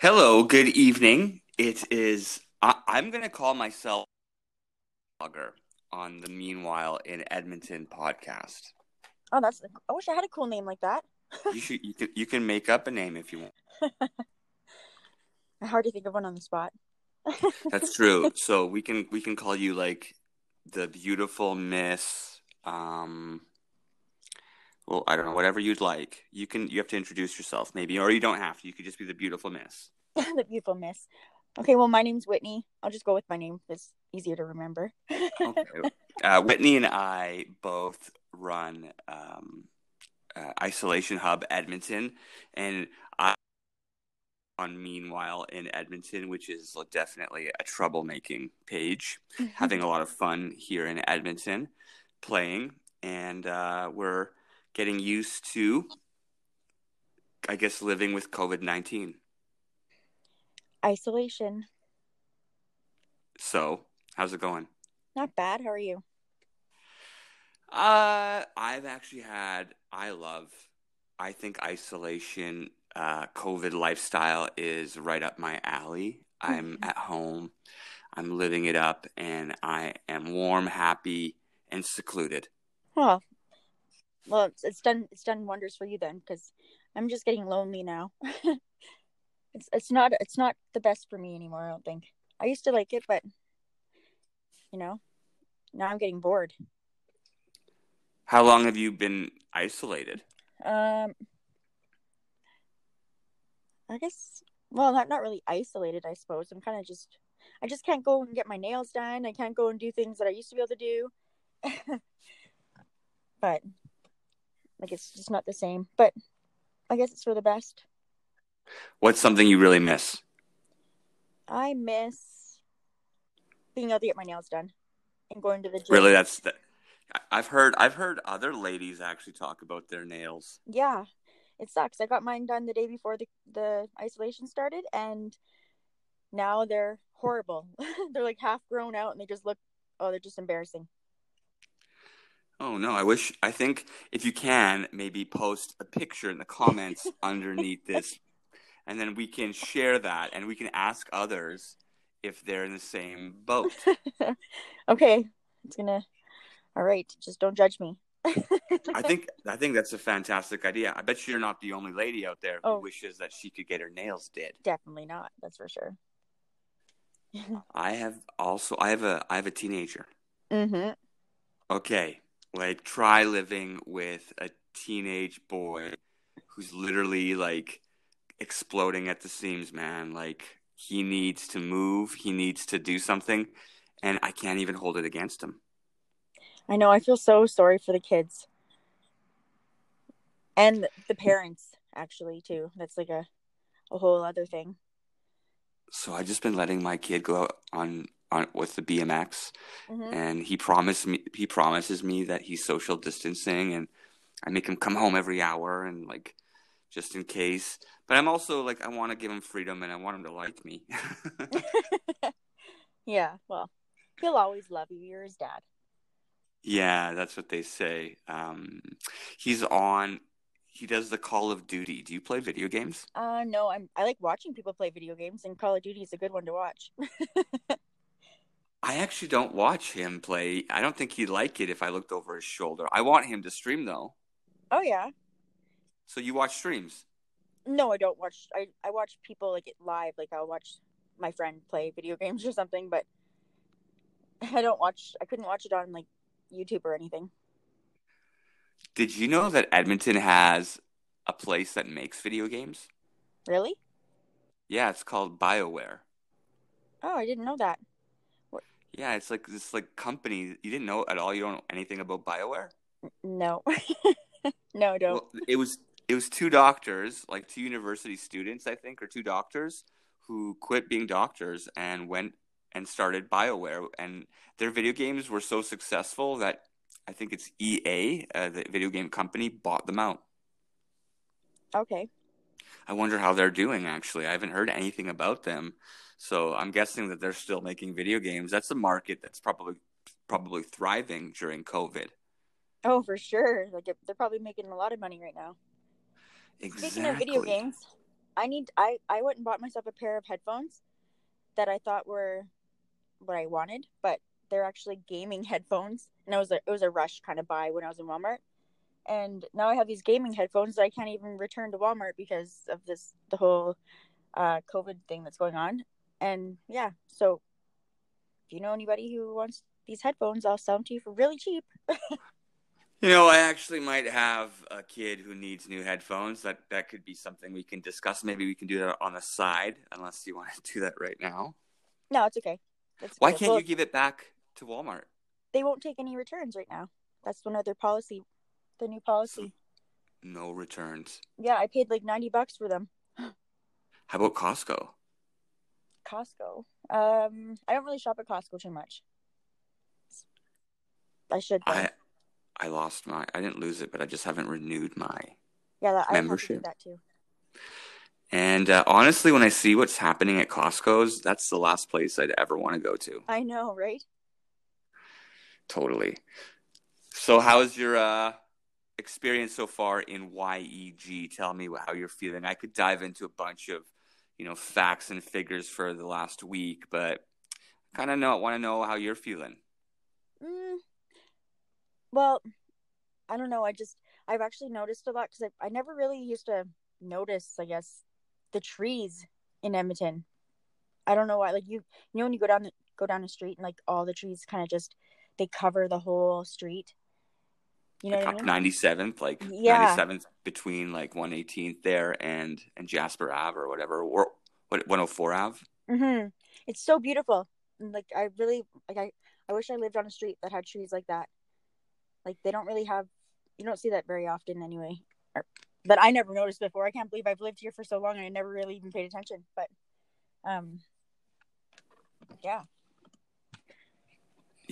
Hello. Good evening. It is, I, I'm going to call myself blogger on the Meanwhile in Edmonton podcast. Oh, that's. I wish I had a cool name like that. You should, you can, you can make up a name if you want. Hard to think of one on the spot. That's true. so we can, we can call you like the beautiful Miss, um, well, I don't know, whatever you'd like. You can, you have to introduce yourself maybe, or you don't have to. You could just be the beautiful Miss. the beautiful miss. Okay, well, my name's Whitney. I'll just go with my name. It's easier to remember. okay. Uh, Whitney and I both run um, uh, Isolation Hub Edmonton, and I on Meanwhile in Edmonton, which is definitely a troublemaking page. having a lot of fun here in Edmonton, playing, and uh, we're getting used to, I guess, living with COVID nineteen. Isolation. So, how's it going? Not bad. How are you? Uh, I've actually had. I love. I think isolation, uh, COVID lifestyle is right up my alley. I'm Mhm. at home. I'm living it up, and I am warm, happy, and secluded. Oh, well, it's, it's done. It's done wonders for you then, because I'm just getting lonely now. it's it's not it's not the best for me anymore. I don't think. I used to like it, but you know, now I'm getting bored. How long have you been isolated? Um, I guess. Well, not not really isolated. I suppose I'm kind of just. I just can't go and get my nails done. I can't go and do things that I used to be able to do. but like it's just not the same. But I guess it's for the best. What's something you really miss? I miss being able to get my nails done and going to the gym. Really, that's the. I've heard. I've heard other ladies actually talk about their nails. Yeah, it sucks. I got mine done the day before the the isolation started, and now they're horrible. they're like half grown out, and they just look. Oh, they're just embarrassing. Oh no, I wish I think if you can maybe post a picture in the comments underneath this and then we can share that and we can ask others if they're in the same boat. okay, it's gonna. All right, just don't judge me. I think I think that's a fantastic idea. I bet you're not the only lady out there who Oh. wishes that she could get her nails did. Definitely not. That's for sure. I have also I have a I have a teenager. mm-hmm. Okay, like try living with a teenage boy who's literally like exploding at the seams, man. Like he needs to move, he needs to do something, and I can't even hold it against him. I know. I feel so sorry for the kids and the parents, actually, too. That's like a a whole other thing. So I've just been letting my kid go out on on with the BMX, Mhm. and he promised me he promises me that he's social distancing, and I make him come home every hour, and like just in case. But I'm also like I want to give him freedom, and I want him to like me. yeah. Well, he'll always love you. You're his dad. Yeah, that's what they say. Um, he's on. He does the Call of Duty. Do you play video games? Uh, no. I'm. I like watching people play video games, and Call of Duty is a good one to watch. I actually don't watch him play. I don't think he'd like it if I looked over his shoulder. I want him to stream though. oh yeah. So you watch streams? No, I don't watch. I I watch people like it live. Like I'll watch my friend play video games or something, but I don't watch. I couldn't watch it on like YouTube or anything. Did you know that Edmonton has a place that makes video games? Really? Yeah, it's called BioWare. Oh, I didn't know that. Yeah, it's like this like company. You didn't know at all. You don't know anything about BioWare? No. no, don't. Well, it was it was two doctors, like two university students, I think, or two doctors who quit being doctors and went and started BioWare. And their video games were so successful that I think it's EA, uh, the video game company, bought them out. okay. I wonder how they're doing. Actually, I haven't heard anything about them, so I'm guessing that they're still making video games. That's a market that's probably probably thriving during COVID. Oh, for sure. Like they're probably making a lot of money right now. Exactly. Speaking of video games, I need I I went and bought myself a pair of headphones that I thought were what I wanted, but they're actually gaming headphones. And it was a it was a rush kind of buy when I was in Walmart. And now I have these gaming headphones that I can't even return to Walmart because of this the whole uh COVID thing that's going on. And yeah, so if you know anybody who wants these headphones, I'll sell them to you for really cheap. You know, I actually might have a kid who needs new headphones. That that could be something we can discuss. Maybe we can do that on the side, unless you want to do that right now. No, it's okay. It's Why cool. can't Well, you give it back to Walmart? They won't take any returns right now. That's one of their policy, the new policy. No returns. Yeah, I paid like ninety bucks for them. How about Costco? Costco. Um, I don't really shop at Costco too much. I should. though. I I lost my. I didn't lose it, but I just haven't renewed my. yeah, that, I have to do membership. that too. And uh, honestly, when I see what's happening at Costco's, that's the last place I'd ever want to go to. I know, right? Totally. So, how's your uh, experience so far in YEG? Tell me how you're feeling. I could dive into a bunch of, you know, facts and figures for the last week, but kind of know want to know how you're feeling. Mm, well, I don't know. I just I've actually noticed a lot because I I never really used to notice. I guess the trees in Edmonton. I don't know why. Like you, you know, when you go down the go down the street and like all the trees kind of just they cover the whole street. You know I mean? Ninety seventh, like Yeah. ninety seventh between like one eighteenth there and and Jasper Ave or whatever, or what one hundred four Ave. hmm It's so beautiful. Like I really like I I wish I lived on a street that had trees like that. Like they don't really have you don't see that very often anyway. Or, but I never noticed before. I can't believe I've lived here for so long and I never really even paid attention. But um yeah.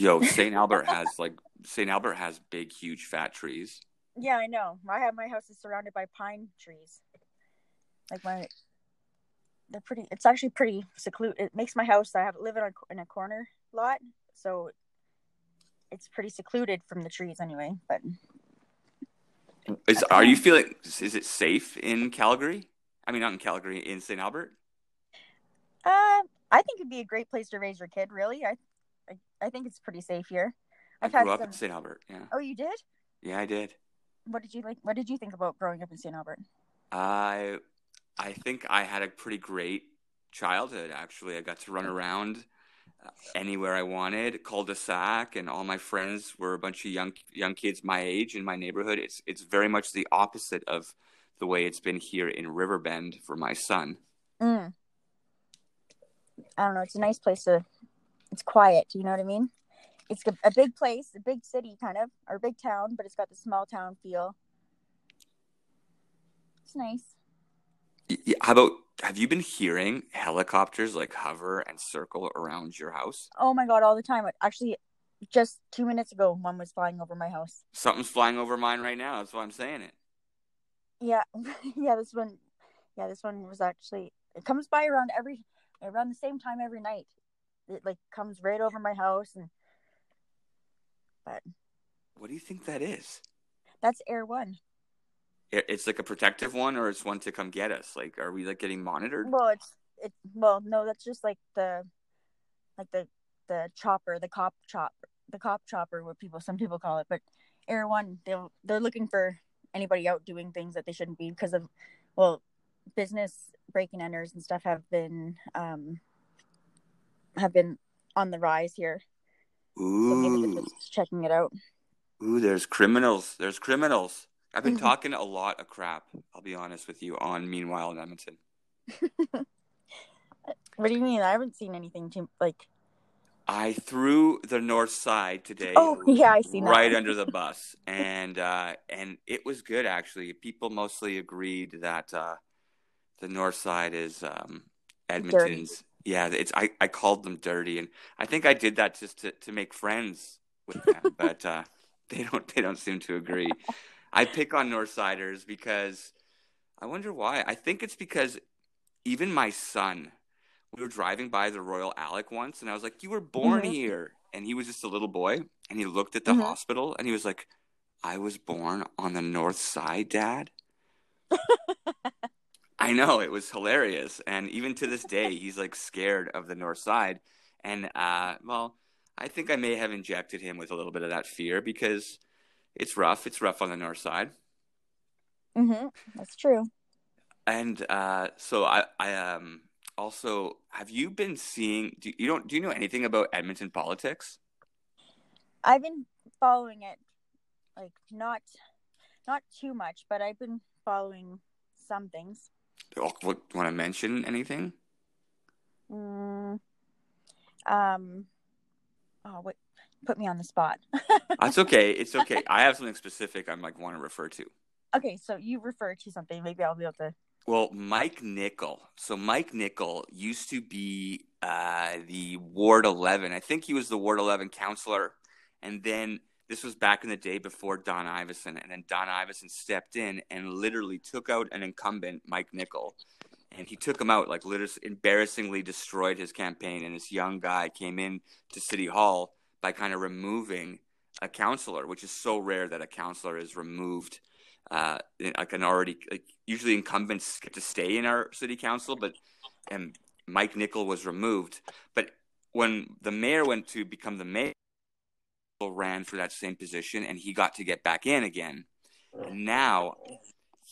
Yo, St. Albert has like St. Albert has big, huge, fat trees. Yeah, I know. I have my house is surrounded by pine trees. Like my they're pretty it's actually pretty secluded. It makes my house I have live in a in a corner lot, so it's pretty secluded from the trees anyway, but Is are you feeling? Is it safe in Calgary? I mean, not in Calgary, in St. Albert. Uh, I think it'd be a great place to raise your kid. Really, I, I, I think it's pretty safe here. I I've had grew up some- in St. Albert. Yeah, Oh, you did? yeah, I did. What did you like? What did you think about growing up in St. Albert? I, I think I had a pretty great childhood. Actually, I got to run around uh, anywhere I wanted, cul-de-sac, and all my friends were a bunch of young young kids my age in my neighborhood. It's it's very much the opposite of the way it's been here in Riverbend for my son. Mm. I don't know. It's a nice place to. It's quiet. You know what I mean? It's a, a big place, a big city, kind of, or a big town, but it's got the small town feel. It's nice. Y- y- How about have you been hearing helicopters like hover and circle around your house? Oh my god, all the time. Actually, just two minutes ago, one was flying over my house. Something's flying over mine right now. That's why I'm saying it. Yeah, yeah. This one, yeah, this one was actually. It comes by around every, around the same time every night. It like comes right over my house, and but What do you think that is? that's Air One. It's like a protective one, or it's one to come get us. Like, are we like getting monitored? Well, it's it. Well, no, that's just like the, like the the chopper, the cop chop, the cop chopper, what people some people call it. But Air One, they they're looking for anybody out doing things that they shouldn't be because of, well, business breaking enters and stuff have been um have been on the rise here. So Ooh, just checking it out. ooh, there's criminals. There's criminals. I've been Mhm. talking a lot of crap. I'll be honest with you. On Meanwhile in Edmonton, What do you mean? I haven't seen anything to like. I threw the North Side today. Oh yeah, I that. right under the bus and uh and it was good actually people mostly agreed that uh the north side is um edmonton's yeah it's i i called them dirty and i think i did that just to to make friends with them but uh they don't they don't seem to agree i pick on north siders because i wonder why i think it's because even my son we were driving by the royal alex once and i was like you were born Mhm. here and he was just a little boy and he looked at the Mhm. hospital and he was like i was born on the north side dad i know it was hilarious, and even to this day, he's like scared of the North Side. And uh, well, I think I may have injected him with a little bit of that fear because it's rough. It's rough on the North Side. Mm-hmm. That's true. And uh, so I, I um also have you been seeing? Do you don't do you know anything about Edmonton politics? I've been following it, like not not too much, but I've been following some things. Want to mention anything? Mm, um. Oh wait, put me on the spot. That's okay. It's okay. I have something specific I'm like want to refer to. Okay, so you refer to something. Maybe I'll be able to. Well, Mike Nickel. So Mike Nickel used to be uh, the Ward 11. I think he was the Ward 11 counselor, and then this was back in the day before Don Iveson, and then Don Iveson stepped in and literally took out an incumbent, Mike Nickel, and he took him out like literally embarrassingly destroyed his campaign. And this young guy came in to City Hall by kind of removing a counselor, which is so rare that a counselor is removed. Uh, like an already like usually incumbents get to stay in our city council, but and Mike Nickel was removed. But when the mayor went to become the mayor, ran for that same position, and he got to get back in again. And now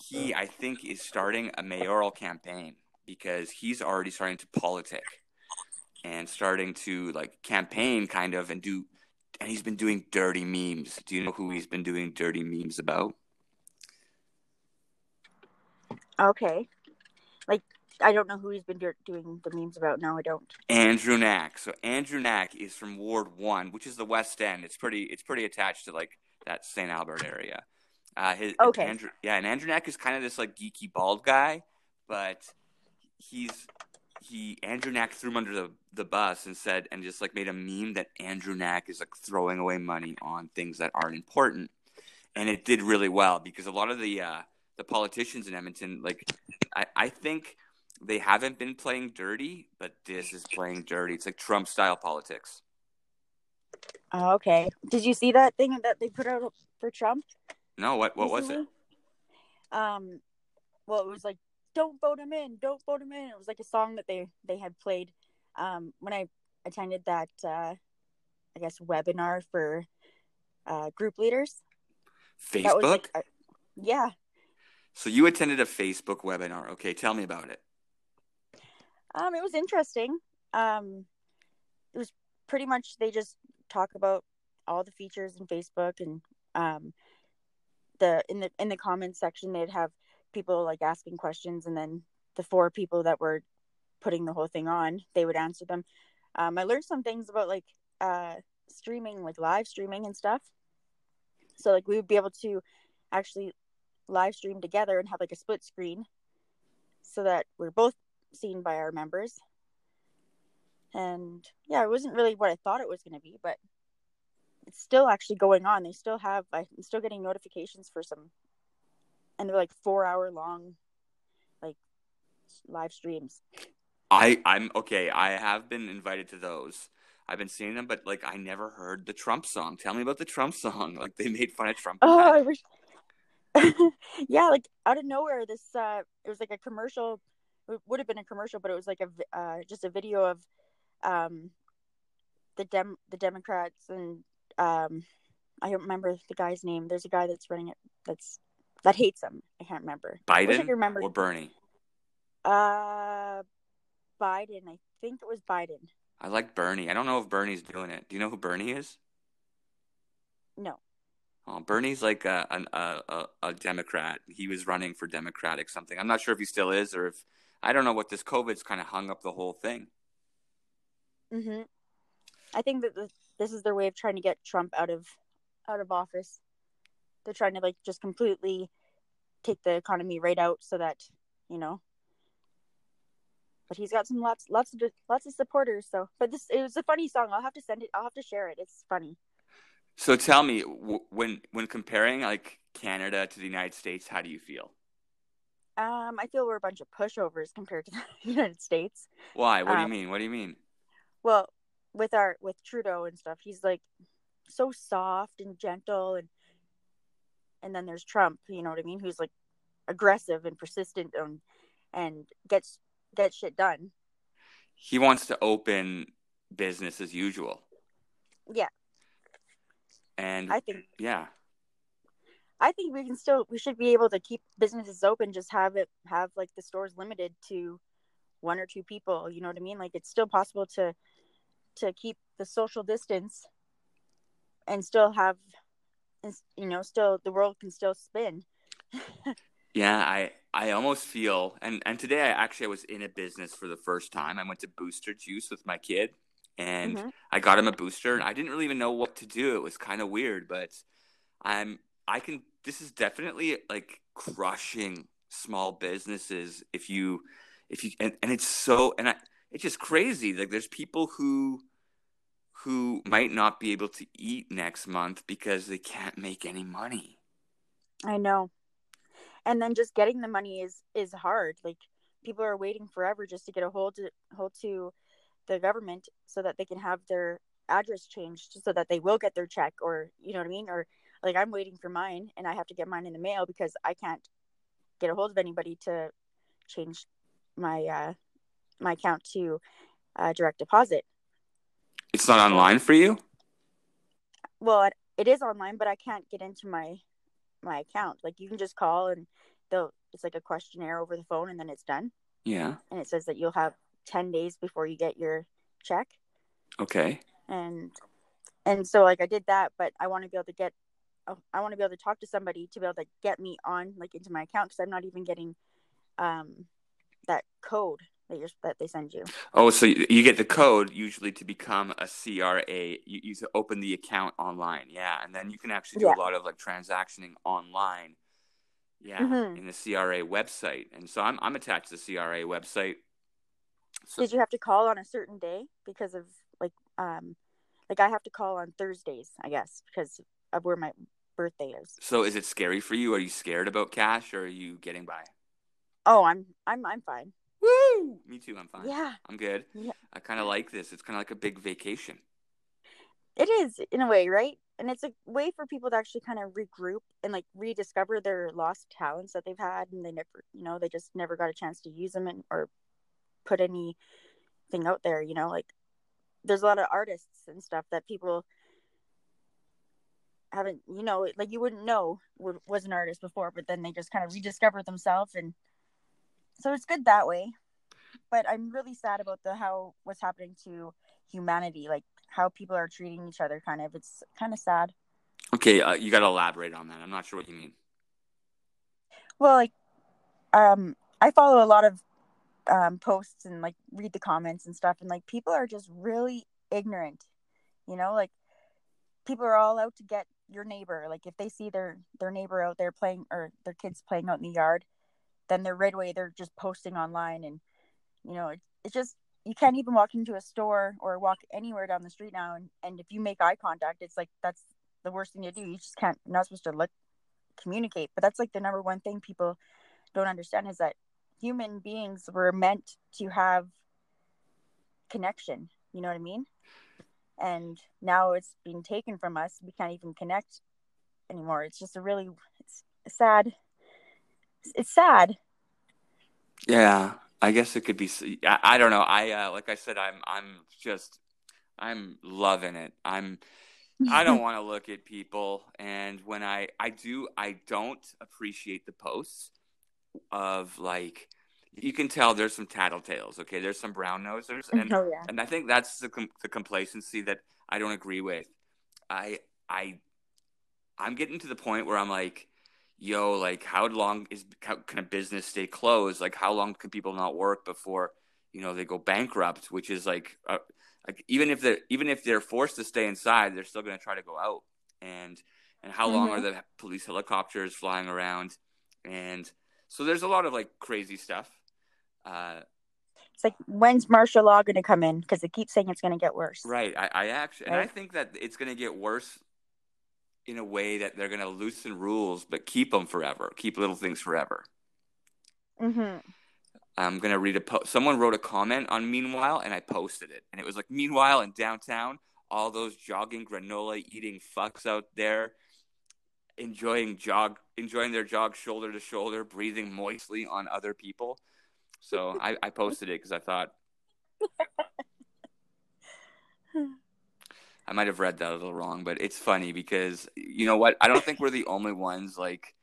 he, I think, is starting a mayoral campaign because he's already starting to politic and starting to like campaign kind of and do and he's been doing dirty memes. Do you know who he's been doing dirty memes about? Okay. I don't know who he's been doing the memes about. No, I don't. Andrew Knack. So Andrew Knack is from Ward One, which is the West End. It's pretty. It's pretty attached to like that St. Albert area. Uh, his, okay. Andrew, yeah, and Andrew Knack is kind of this like geeky bald guy, but he's he Andrew Knack threw him under the, the bus and said and just like made a meme that Andrew Knack is like throwing away money on things that aren't important, and it did really well because a lot of the uh, the politicians in Edmonton, like I, I think they haven't been playing dirty, but this is playing dirty. It's like Trump style politics. Oh, okay. Did you see that thing that they put out for Trump? No, what what was it? Um, well, it was like "Don't vote him in, don't vote him in." It was like a song that they they had played um, when I attended that uh, I guess webinar for uh, group leaders. Facebook. Like a, yeah. So you attended a Facebook webinar. Okay, tell me about it. Um, it was interesting. Um, it was pretty much they just talk about all the features in Facebook and um, the in the in the comments section they'd have people like asking questions and then the four people that were putting the whole thing on they would answer them um, i learned some things about like uh, streaming like live streaming and stuff so like we would be able to actually live stream together and have like a split screen so that we're both seen by our members and yeah it wasn't really what i thought it was going to be but it's still actually going on. They still have I'm still getting notifications for some and they're like 4 hour long like live streams. I I'm okay, I have been invited to those. I've been seeing them but like I never heard the Trump song. Tell me about the Trump song. Like they made fun of Trump. Oh, I wish yeah, like out of nowhere, this uh, it was like a commercial. It would have been a commercial, but it was like a uh, just a video of um, the dem the Democrats and um I don't remember the guy's name. There's a guy that's running it that's that hates him. I can't remember. Biden I remember. or Bernie? Uh Biden. I think it was Biden. I like Bernie. I don't know if Bernie's doing it. Do you know who Bernie is? No. Oh, Bernie's like a, a, a, a Democrat. He was running for Democratic something. I'm not sure if he still is or if I don't know what this COVID's kind of hung up the whole thing. Mhm. I think that the this is their way of trying to get Trump out of out of office. They're trying to like just completely take the economy right out so that you know. But he's got some lots lots of lots of supporters. So, but this it was a funny song. I'll have to send it. I'll have to share it. It's funny. So tell me, when when comparing like Canada to the United States, how do you feel? Um, I feel we're a bunch of pushovers compared to the United States. Why? What do you um, mean? What do you mean? Well, with our with Trudeau and stuff. He's like so soft and gentle and and then there's Trump, you know what I mean, who's like aggressive and persistent and and gets get shit done. He wants to open business as usual. Yeah. And I think yeah. I think we can still we should be able to keep businesses open, just have it have like the stores limited to one or two people, you know what I mean? Like it's still possible to to keep the social distance and still have you know still the world can still spin yeah i i almost feel and and today i actually i was in a business for the first time i went to booster juice with my kid and mm-hmm. i got him a booster and i didn't really even know what to do it was kind of weird but i'm i can this is definitely like crushing small businesses if you if you and, and it's so and i it's just crazy like there's people who who might not be able to eat next month because they can't make any money. I know. And then just getting the money is is hard. Like people are waiting forever just to get a hold to hold to the government so that they can have their address changed so that they will get their check or you know what I mean or like I'm waiting for mine and I have to get mine in the mail because I can't get a hold of anybody to change my uh my account to uh, direct deposit it's not online for you? Well, it, it is online, but I can't get into my my account. Like you can just call and they'll it's like a questionnaire over the phone and then it's done. Yeah. And it says that you'll have 10 days before you get your check. Okay. And and so like I did that, but I want to be able to get I want to be able to talk to somebody to be able to get me on like into my account cuz I'm not even getting um that code that you're that they send you. Oh, so you get the code usually to become a CRA. You, you to open the account online, yeah, and then you can actually do yeah. a lot of like transactioning online, yeah, mm-hmm. in the CRA website. And so I'm I'm attached to the CRA website. So, Did you have to call on a certain day because of like um like I have to call on Thursdays, I guess, because of where my birthday is. So is it scary for you? Are you scared about cash or are you getting by? Oh, I'm I'm I'm fine. Woo! Me too. I'm fine. Yeah. I'm good. Yeah. I kind of like this. It's kind of like a big vacation. It is in a way, right? And it's a way for people to actually kind of regroup and like rediscover their lost talents that they've had, and they never, you know, they just never got a chance to use them and or put anything out there. You know, like there's a lot of artists and stuff that people haven't, you know, like you wouldn't know what was an artist before, but then they just kind of rediscover themselves and so it's good that way. But i'm really sad about the how what's happening to humanity like how people are treating each other kind of. It's kind of sad. Okay uh, you got to elaborate on that. I'm not sure what you mean. Well like um i follow a lot of um posts and like read the comments and stuff and like people are just really ignorant you know like people are all out to get your neighbor like if they see their their neighbor out there playing or their kids playing out in the yard then they're right away they're just posting online and you know it, it's just you can't even walk into a store or walk anywhere down the street now. And, and if you make eye contact it's like that's the worst thing to do. You just can't you're not supposed to look communicate. But that's like the number one thing people don't understand is that human beings were meant to have connection. You know what i mean and now it's being taken from us we can't even connect anymore it's just a really it's sad it's sad. Yeah, I guess it could be. I, I don't know. I uh, like I said, I'm I'm just I'm loving it. I'm I don't want to look at people, and when I I do, I don't appreciate the posts of like you can tell there's some tattletales. Okay, there's some brown nosers, and oh, yeah. and I think that's the com- the complacency that I don't agree with. I I I'm getting to the point where I'm like, yo, like how long is how can a business stay closed? Like how long can people not work before you know they go bankrupt? Which is like, uh, like even if they're even if they're forced to stay inside, they're still going to try to go out. And and how mm-hmm. long are mm-hmm. the police helicopters flying around? And so there's a lot of like crazy stuff. Uh, it's like when's martial law going to come in? Because it keeps saying it's going to get worse. Right. I, I actually, right? and I think that it's going to get worse in a way that they're going to loosen rules but keep them forever, keep little things forever. Mm-hmm. I'm going to read a po- someone wrote a comment on Meanwhile and I posted it. And it was like, Meanwhile in downtown, all those jogging granola eating fucks out there enjoying jog enjoying their jog shoulder to shoulder breathing moistly on other people So I, I posted it because I thought I might have read that a little wrong, but it's funny because you know what? I don't think we're the only ones like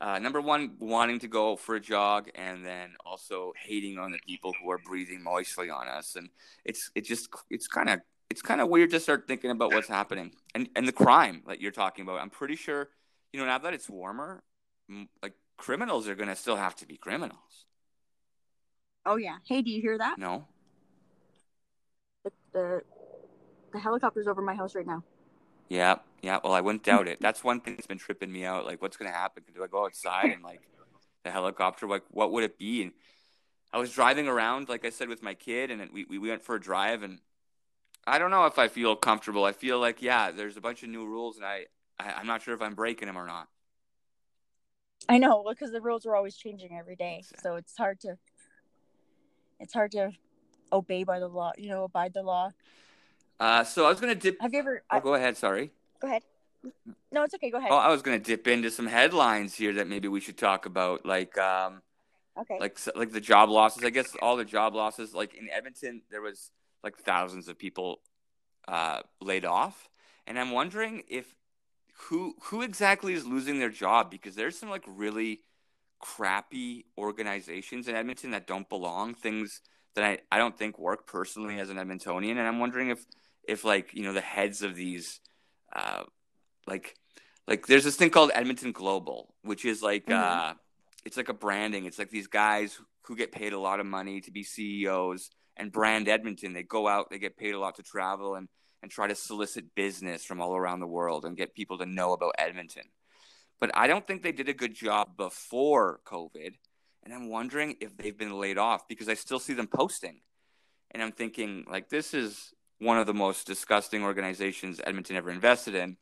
uh, number one wanting to go for a jog and then also hating on the people who are breathing moistly on us. And it's it just it's kind of it's kind of weird to start thinking about what's happening. And and the crime that you're talking about i'm pretty sure you know now that it's warmer like criminals are going to still have to be criminals oh yeah hey do you hear that no the the, the helicopter's over my house right now yeah, yeah. Well, I wouldn't doubt it. That's one thing that's been tripping me out. Like, what's going to happen? Do I go outside and like the helicopter? Like, what would it be? And I was driving around, like I said, with my kid, and we we went for a drive, and I don't know if I feel comfortable. I feel like, yeah, there's a bunch of new rules, and I, I I'm not sure if I'm breaking them or not. I know because the rules are always changing every day, so it's hard to it's hard to obey by the law. You know, abide the law. Uh, so I was gonna dip. Have you ever? Oh, go ahead. Sorry. Go ahead. No, it's okay. Go ahead. Oh, I was gonna dip into some headlines here that maybe we should talk about, like um, okay, like like the job losses. I guess all the job losses. Like in Edmonton, there was like thousands of people uh, laid off, and I'm wondering if who who exactly is losing their job because there's some like really crappy organizations in Edmonton that don't belong. Things that I, I don't think work personally as an Edmontonian, and I'm wondering if if like you know the heads of these uh, like like there's this thing called Edmonton Global, which is like mm-hmm. uh, it's like a branding. It's like these guys who get paid a lot of money to be CEOs and brand Edmonton. They go out, they get paid a lot to travel and and try to solicit business from all around the world and get people to know about Edmonton. But I don't think they did a good job before COVID. And I'm wondering if they've been laid off because I still see them posting. And I'm thinking, like, this is one of the most disgusting organizations Edmonton ever invested in.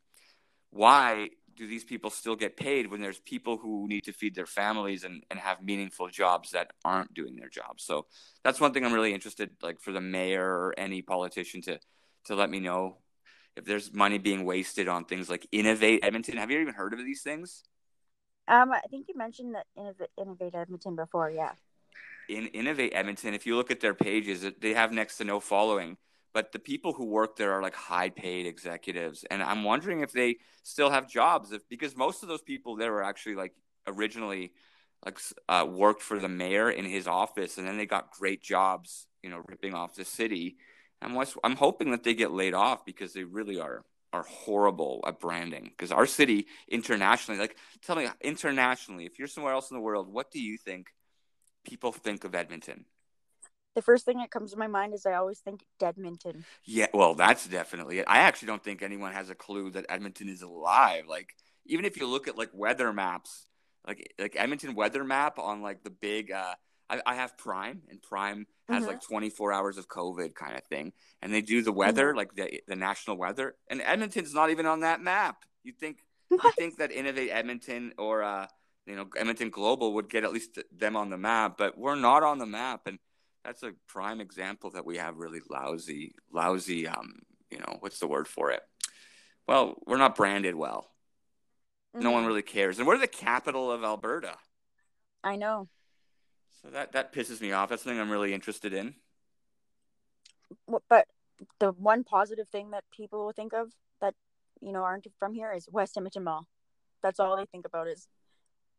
Why do these people still get paid when there's people who need to feed their families and, and have meaningful jobs that aren't doing their jobs? So that's one thing I'm really interested, like for the mayor or any politician to to let me know if there's money being wasted on things like Innovate Edmonton. Have you even heard of these things? Um, I think you mentioned that Innovate, Innovate Edmonton before, yeah. In Innovate Edmonton, if you look at their pages, they have next to no following but the people who work there are like high paid executives and i'm wondering if they still have jobs if because most of those people there were actually like originally like uh, worked for the mayor in his office and then they got great jobs you know ripping off the city i'm i'm hoping that they get laid off because they really are are horrible at branding because our city internationally like tell me internationally if you're somewhere else in the world what do you think people think of edmonton the first thing that comes to my mind is I always think Edmonton. Yeah, well, that's definitely it. I actually don't think anyone has a clue that Edmonton is alive. Like, even if you look at like weather maps, like like Edmonton weather map on like the big. uh I, I have Prime, and Prime has mm-hmm. like 24 hours of COVID kind of thing, and they do the weather, mm-hmm. like the the national weather, and Edmonton's not even on that map. You think you think that Innovate Edmonton or uh you know Edmonton Global would get at least them on the map, but we're not on the map, and that's a prime example that we have really lousy, lousy. Um, you know, what's the word for it? Well, we're not branded well. Mm-hmm. No one mm-hmm. really cares, and we're the capital of Alberta. I know. So that that pisses me off. That's something I'm really interested in. But the one positive thing that people will think of that you know aren't from here is West Edmonton Mall. That's all they think about is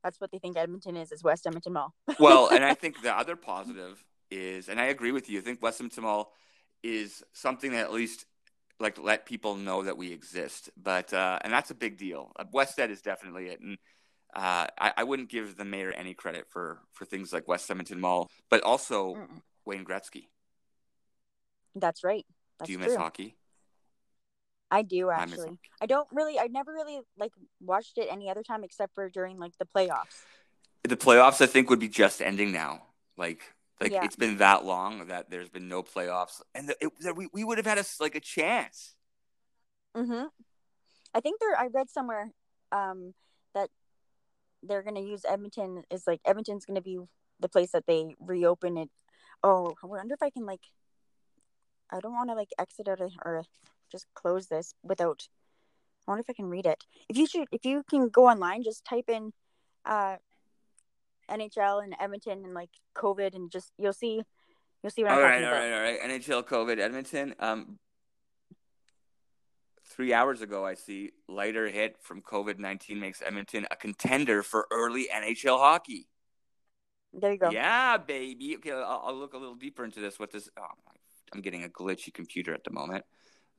that's what they think Edmonton is is West Edmonton Mall. well, and I think the other positive is, and I agree with you. I think West Edmonton Mall is something that at least like let people know that we exist. But uh, and that's a big deal. Uh, West Ed is definitely it, and uh, I, I, wouldn't give the mayor any credit for for things like West Edmonton Mall, but also Mm-mm. Wayne Gretzky. That's right. That's do you miss hockey? I do actually. I, I don't really. I never really like watched it any other time except for during like the playoffs. The playoffs, I think, would be just ending now. Like like yeah. it's been that long that there's been no playoffs, and the, it, we we would have had a like a chance. Mhm. I think there. I read somewhere um, they're going to use Edmonton is like Edmonton's going to be the place that they reopen it. Oh, I wonder if I can like. I don't want to like exit out of, or just close this without. I wonder if I can read it. If you should, if you can go online, just type in uh, NHL and Edmonton and like COVID and just you'll see you'll see what I'm all talking right, all about. right, all right. NHL COVID Edmonton. Um, three hours ago, I see lighter hit from COVID nineteen makes Edmonton a contender for early NHL hockey. There you go. Yeah, baby. Okay, I'll, I'll look a little deeper into this. What this? Oh, I'm getting a glitchy computer at the moment.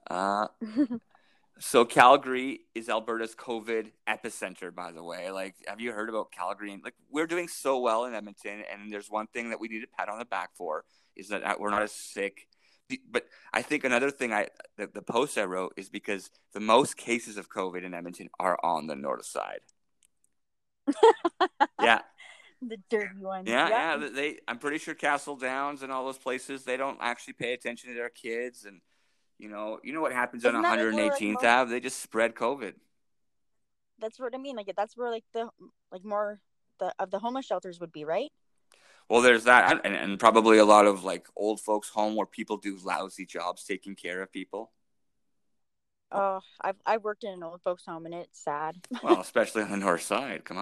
Uh, so Calgary is Alberta's COVID epicenter, by the way. Like, have you heard about Calgary? Like, we're doing so well in Edmonton, and there's one thing that we need to pat on the back for is that we're not as sick. But I think another thing I the, the post I wrote is because the most cases of COVID in Edmonton are on the north side. yeah, the dirty ones. yeah, yeah. They, I'm pretty sure Castle Downs and all those places they don't actually pay attention to their kids, and you know, you know what happens Isn't on that like 118th Ave? They just spread COVID. That's what I mean. Like that's where like the like more the of the homeless shelters would be, right? Well, there's that, and, and probably a lot of like old folks' home where people do lousy jobs taking care of people. Oh, I've I've worked in an old folks home and it's sad. Well, especially on the north side. Come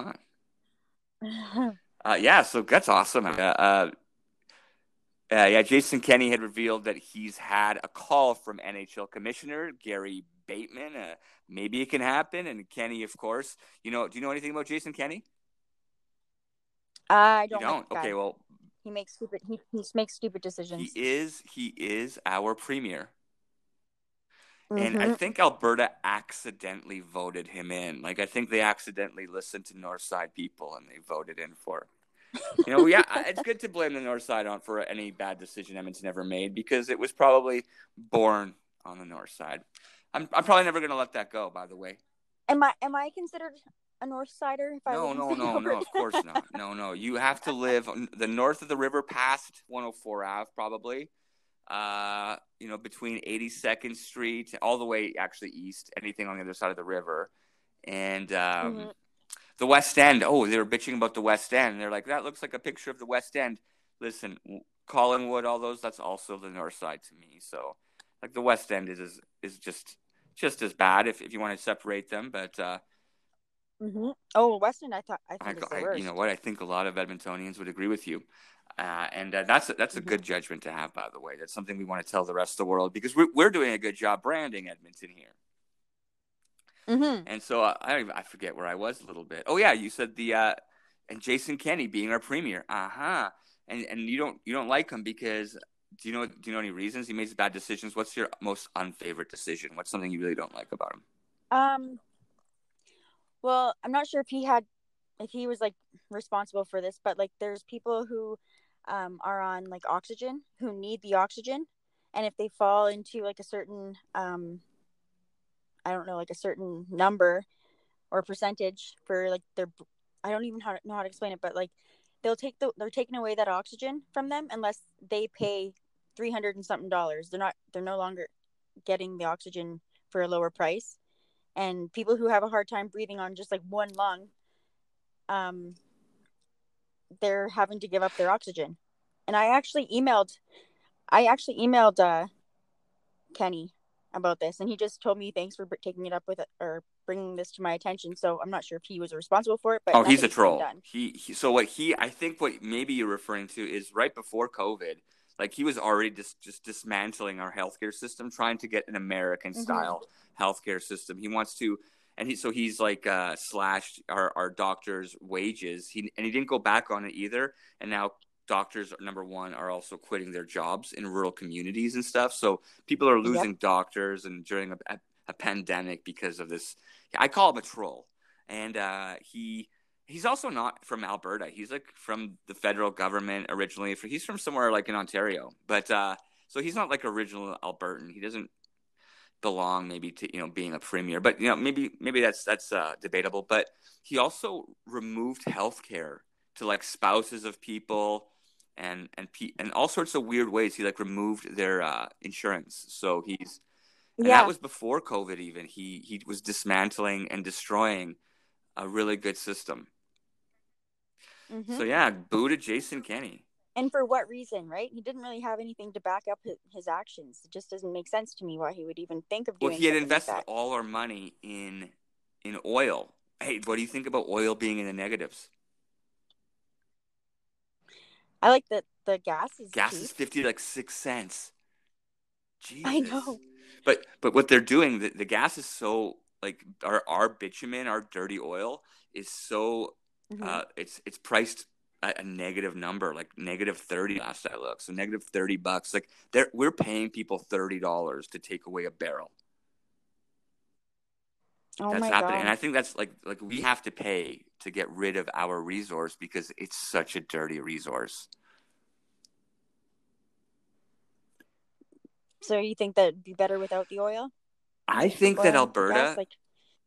on. Uh, yeah, so that's awesome. Uh, uh, uh, yeah, Jason Kenney had revealed that he's had a call from NHL Commissioner Gary Bettman. Uh, maybe it can happen. And Kenney, of course, you know, do you know anything about Jason Kenney? I don't. don't. Like okay, well, he makes stupid. He he makes stupid decisions. he is he is our premier. And I Mhm. think Alberta accidentally voted him in. Like I think they accidentally listened to Northside people and they voted in for. You know, yeah, it's good to blame the Northside on for any bad decision Edmonton ever made because it was probably born on the North Side. I'm I'm probably never gonna let that go. By the way, am I am I considered a North Sider? If I no, live no, no, no. Of course not. No, no. You have to live the north of the river, past 104 Ave, probably. Uh, you know, between 82nd Street, all the way actually east, anything on the other side of the river, and um, Mhm. the West End. Oh, they were bitching about the West End. They're like, that looks like a picture of the West End. Listen, Callingwood, all those, that's also the North Side to me. So, like the West End is is, is just just as bad if, if you want to separate them, but. uh Mhm. Oh, Weston, I thought I I, think I- worst. you know what? I think a lot of Edmontonians would agree with you, uh, and uh, that's a, that's a Mhm. good judgment to have. By the way, that's something we want to tell the rest of the world because we're we're doing a good job branding Edmonton here. Mhm. And so uh, I even, I forget where I was a little bit. Oh yeah, you said the uh, and Jason Kenney being our premier. Uh huh. And and you don't you don't like him because do you know do you know any reasons he makes bad decisions? What's your most unfavorite decision? What's something you really don't like about him? Um. Well, I'm not sure if he had, if he was like responsible for this, but like there's people who, um, are on like oxygen who need the oxygen, and if they fall into like a certain, um, I don't know, like a certain number, or percentage for like their, I don't even know how to explain it, but like they'll take the they're taking away that oxygen from them unless they pay three hundred and something dollars. They're not they're no longer getting the oxygen for a lower price and people who have a hard time breathing on just like one lung um they're having to give up their oxygen. And i actually emailed i actually emailed uh kenney about this and he just told me thanks for taking it up with it or bringing this to my attention. So i'm not sure if he was responsible for it but oh, he's a troll. He, he so what he I think what maybe you're referring to is right before COVID, like he was already just just dismantling our healthcare system, trying to get an American Mhm. style healthcare system. He wants to, and he so he's like uh, slashed our our doctors' wages. He and he didn't go back on it either. And now doctors number one are also quitting their jobs in rural communities and stuff. So people are losing doctors and during a, a, a pandemic because of this. I call him a troll, and uh, he he's also not from Alberta. He's like from the federal government originally. He's from somewhere like in Ontario, but uh, so he's not like original Albertan. He doesn't belong maybe to you know being a premier, but you know maybe maybe that's that's uh, debatable. But he also removed health care to like spouses of people and and pe- and all sorts of weird ways. He like removed their uh, insurance. So he's and yeah that was before COVID. Even he he was dismantling and destroying a really good system. Mhm. So yeah, boo to Jason Kenney. and for what reason right he didn't really have anything to back up his, his actions it just doesn't make sense to me why he would even think of Well, he had something like invested all our money in in oil. Hey, what do you think about oil being in the negatives? I like that the gas is Gas cheap. is fifty like six cents. Jesus. I know. But but what they're doing, the, the gas is so like our our bitumen, our dirty oil is so Mhm. uh it's it's priced at a negative number, like negative thirty last I looked. So negative thirty bucks. Like they're we're paying people thirty dollars to take away a barrel. oh that's happening. And. I think that's like like we have to pay to get rid of our resource because it's such a dirty resource. So you think that'd be better without the oil? I think Oil that Alberta gas? Like,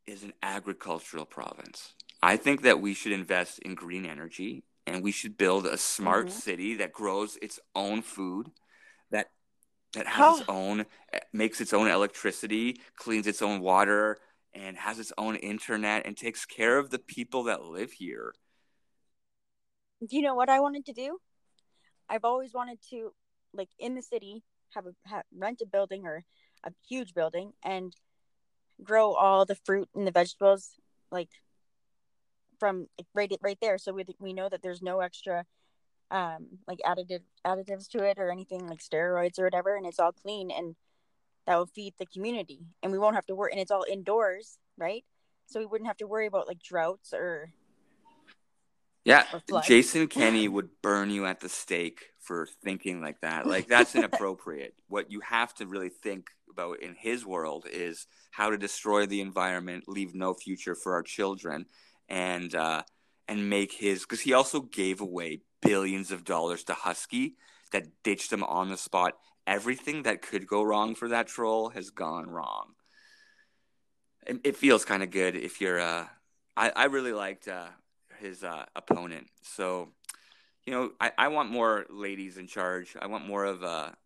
is an agricultural province. I think that we should invest in green energy and we should build a smart Mhm. city that grows its own food, that that has its own makes its own electricity, cleans its own water, and has its own internet and takes care of the people that live here. do you know what I wanted to do? I've always wanted to, like, in the city, have a ha, rent a building or a huge building and grow all the fruit and the vegetables, like, from right right there. So we we know that there's no extra, um, like additive additives to it or anything like steroids or whatever, and it's all clean and that will feed the community, and we won't have to worry. And it's all indoors, right? So we wouldn't have to worry about like droughts or Yeah, Or. Jason Kenney would burn you at the stake for thinking like that. Like that's inappropriate. what you have to really think about in his world is how to destroy the environment, leave no future for our children, and uh, and make his because he also gave away billions of dollars to Husky that ditched him on the spot. Everything that could go wrong for that troll has gone wrong. It, it feels kind of good if you're. Uh, I I really liked. Uh, his uh, opponent. So, you know, I, I want more ladies in charge. I want more of a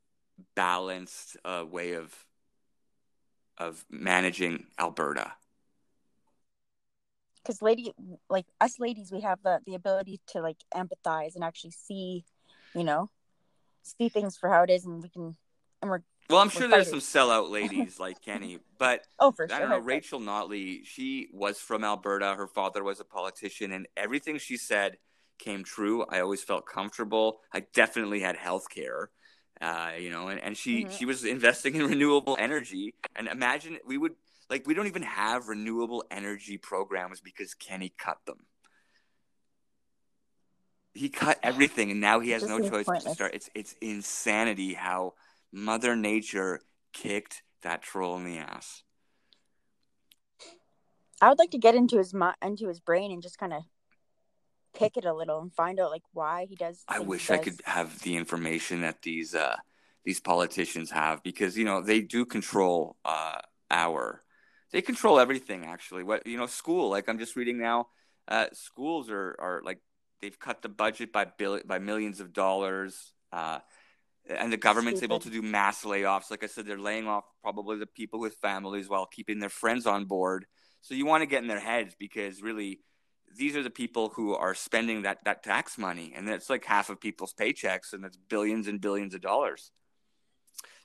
balanced uh, way of of managing Alberta. Because lady like us ladies we have the the ability to like empathize and actually see you know see things for how it is and we can and we're Well, I'm We're sure there's some sellout ladies like Kenney, but oh for sure I don't know. but- Rachel Notley, she was from Alberta. Her father was a politician, and everything she said came true. I always felt comfortable. I definitely had health care, uh, you know, and, and she, Mhm. she was investing in renewable energy. And imagine we would, like, we don't even have renewable energy programs because Kenney cut them. He cut everything, and now he has no choice but to start. It's it's insanity how Mother Nature kicked that troll in the ass. i would like to get into his into his brain and just kind of pick it a little and find out like why he does I wish he I could have the information that these uh, these politicians have because you know they do control uh, our they control everything actually. What you know, school like I'm just reading now, uh, schools are are like they've cut the budget by bill by millions of dollars. Uh, and the government's able to do mass layoffs. Like I said, they're laying off probably the people with families while keeping their friends on board. So you want to get in their heads because really, these are the people who are spending that, that tax money, and that's like half of people's paychecks, and that's billions and billions of dollars.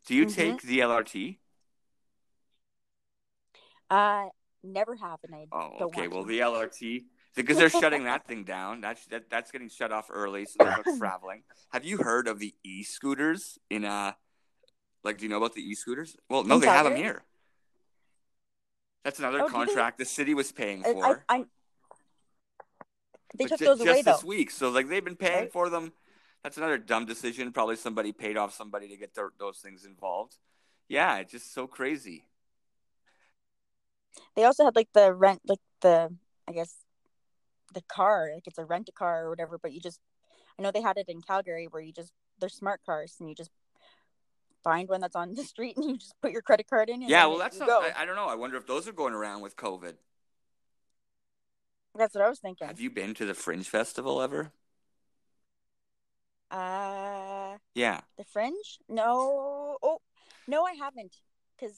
Do you Mhm. take the LRT? Uh never have and i Oh, okay. Well, the LRT because they're shutting that thing down. That's that, that's getting shut off early, so there's no traveling. Have you heard of the e-scooters in uh like do you know about the e-scooters? Well, no, In they have them here. That's another Oh, do they? contract the city was paying for. I, I they but took ju- those just away though this week. So like they've been paying Right? for them. That's another dumb decision. Probably somebody paid off somebody to get their, those things involved. Yeah, it's just so crazy. They also had like the rent like the i guess the car like it's a rent a car or whatever but you just i know they had it in calgary where you just they're smart cars and you just find one that's on the street and you just put your credit card in and Yeah, well, that's not. I, I don't know. I wonder if those are going around with COVID. that's what i was thinking Have you been to the Fringe Festival ever? uh Yeah. the fringe no oh no i haven't because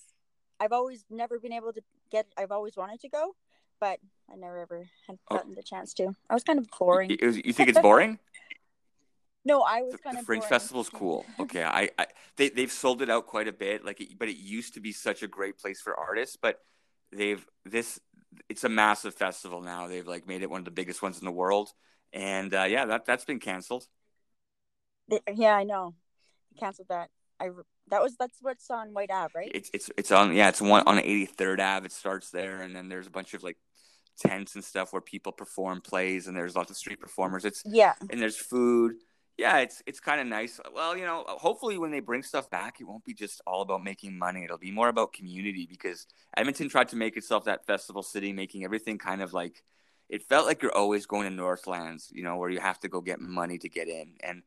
i've always never been able to get i've always wanted to go but i never ever had Oh. gotten the chance to i was kind of boring You, you think it's boring? no i was the, kind the of Fringe boring. Festival's cool. Okay, I, I they they've sold it out quite a bit. Like, it, but it used to be such a great place for artists. But they've this it's a massive festival now. They've like made it one of the biggest ones in the world. And uh, yeah, that that's been canceled. Yeah, I know. They canceled that. I that was that's what's on White Ave, right? It's it's it's on yeah, it's one on 83rd Ave. It starts there, and then there's a bunch of like tents and stuff where people perform plays, and there's lots of street performers. It's yeah. and there's food. Yeah, it's it's kind of nice. Well, you know, hopefully when they bring stuff back, it won't be just all about making money. It'll be more about community because Edmonton tried to make itself that festival city, making everything kind of like it felt like you're always going to Northlands, you know, where you have to go get money to get in. And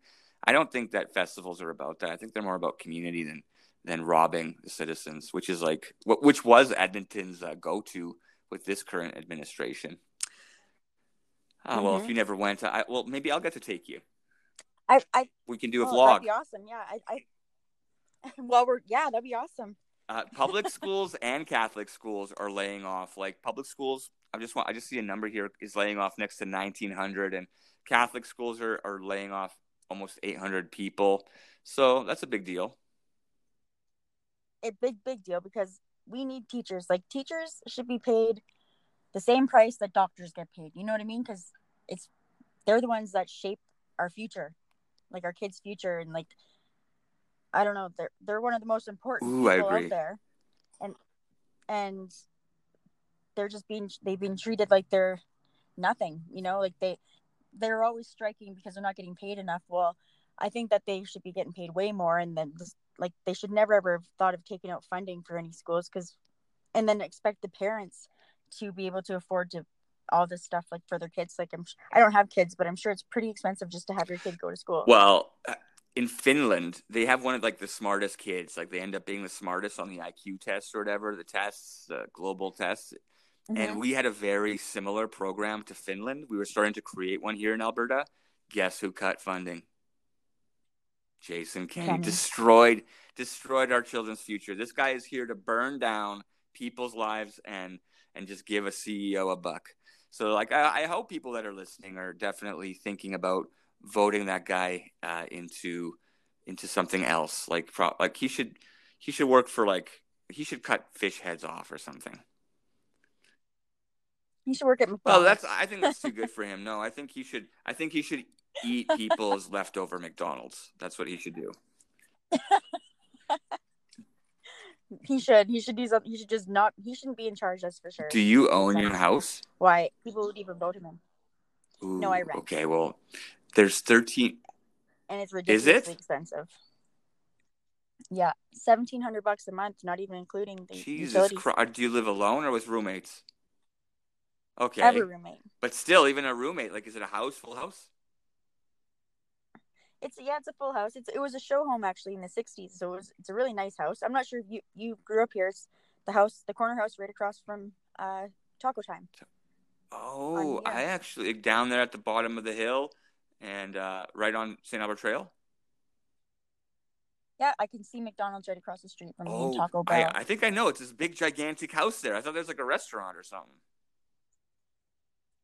I don't think that festivals are about that. I think they're more about community than than robbing the citizens, which is like wh- which was Edmonton's uh, go to with this current administration. Uh, Well, if Mhm. you never went, I, well, maybe I'll get to take you. I I We can do a oh, vlog. That'd be awesome. Yeah. I I. Well, we're yeah, that'd be awesome. Uh, public schools and Catholic schools are laying off. Like public schools, I just want I just see a number here is laying off next to 1,900, and Catholic schools are are laying off almost 800 people. So that's a big deal. A big big deal because we need teachers. Like teachers should be paid the same price that doctors get paid. You know what I mean? Because it's they're the ones that shape our future, like our kids' future, and like I don't know, they're they're one of the most important Ooh, people out there, and and they're just being they've been treated like they're nothing. You know, like they they're always striking because they're not getting paid enough. Well, I think that they should be getting paid way more, and then like they should never ever have thought of taking out funding for any schools because, and then expect the parents to be able to afford to all this stuff like for their kids. Like I'm, I don't have kids, but I'm sure it's pretty expensive just to have your kid go to school. Well, uh, in Finland, they have one of like the smartest kids. Like they end up being the smartest on the IQ test or whatever the tests, the global tests. Mhm. And we had a very similar program to Finland. We were starting to create one here in Alberta. Guess who cut funding? Jason Kenney Kenney. destroyed destroyed our children's future. This guy is here to burn down people's lives and and just give a CEO a buck. So like I, I hope people that are listening are definitely thinking about voting that guy uh, into into something else. Like pro- like he should he should work for like he should cut fish heads off or something. You should work at Well, McDonald's. that's I think that's too good for him. No, I think he should I think he should eat people's leftover McDonald's. That's what he should do. he should. He should do something. He should just not. He shouldn't be in charge. That's for sure. Do you own your house? Why people would even vote him in, Ooh, No, I rent. Okay, well, there's 13 and it's Is ridiculously it? expensive. Yeah, seventeen hundred bucks a month, not even including the Jesus utilities. Christ. Do you live alone or with roommates? Okay. A roommate. But still, even a roommate, like, is it a house, full house? It's yeah, it's a full house. It's it was a show home actually in the '60s, so it was it's a really nice house. I'm not sure if you you grew up here. It's the house, the corner house right across from uh Taco Time. Oh, yeah. I actually, down there at the bottom of the hill and uh, right on St. Albert Trail. Yeah, I can see McDonald's right across the street from Oh, Taco Bell. I, I think I know. It's this big, gigantic house there. I thought there was like a restaurant or something.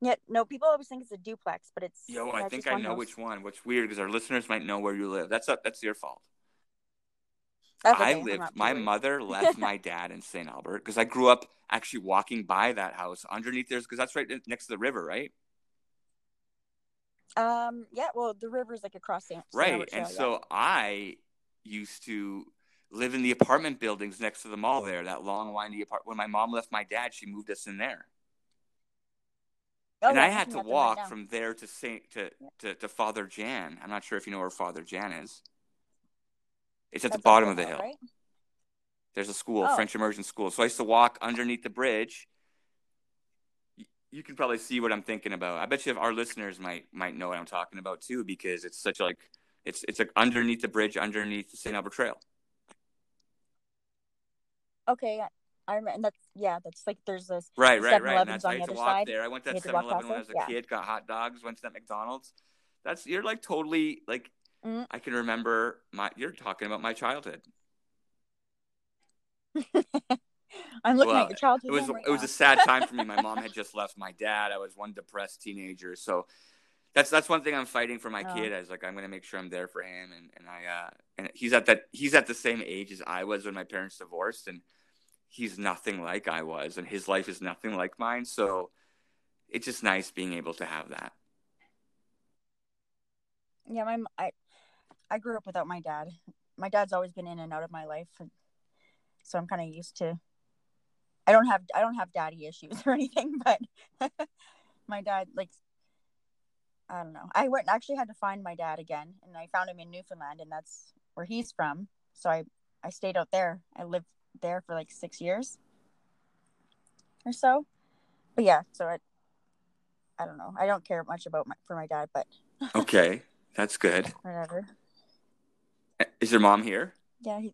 Yeah, no, people always think it's a duplex, but it's Yo, yeah, I think I know house. which one. Which weird because our listeners might know where you live. That's a, that's your fault. I okay, I'm lived. My worried. mother left my dad in St. Albert because I grew up actually walking by that house underneath there because that's right next to the river, right? Um, yeah, well, the river's like across St. Right. Albert And Trail, so I used to live in the apartment buildings next to the mall there. That long, windy apart. When my mom left my dad, she moved us in there. Oh, and yeah, I had to at them right walk from there to Saint to, to to Father Jan. I'm not sure if you know where Father Jan is. It's at That's the bottom of the hill. right? There's a school, Oh. French immersion school. So I used to walk underneath the bridge. Y- You can probably see what I'm thinking about. I bet you if our listeners might might know what I'm talking about too, because it's such like it's it's like underneath the bridge, underneath the St. Albert Trail. Okay, I- remember. And that's yeah, that's like there's this. Right, right, right. And 7-Eleven's that's on I the to other walk side. there. I went to that had 7-Eleven when I was a Yeah. kid, got hot dogs, went to that McDonald's. That's you're like totally like Mhm. I can remember my you're talking about my childhood. I'm looking Well, at your childhood. It was right it was a sad time for me. My mom had just left my dad. I was one depressed teenager. So that's that's one thing I'm fighting for my Oh. kid. I was like, I'm gonna make sure I'm there for him and, and I uh and he's at that he's at the same age as I was when my parents divorced and he's nothing like I was and his life is nothing like mine. So it's just nice being able to have that. Yeah, my I, I grew up without my dad. My dad's always been in and out of my life, so I'm kind of used to. I don't have I don't have daddy issues or anything, but my dad like I don't know. I went actually had to find my dad again, and I found him in Newfoundland, and that's where he's from. So I I stayed out there. I lived there for like six years or so. But yeah, so I I don't know. I don't care much about my for my dad, but okay, that's good. Whatever. Is your mom here? Yeah, he,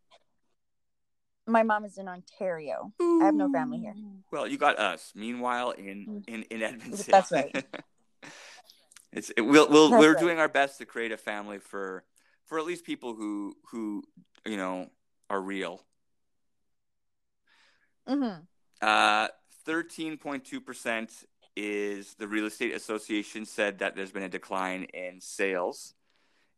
my mom is in Ontario. Ooh. I have no family here. Well, you got us. Meanwhile, in mm. in in Edmonton. That's right. it's it, we'll, we'll we're right. doing our best to create a family for for at least people who who you know are real. Mm-hmm. Uh, thirteen point two percent is the real estate association said that there's been a decline in sales,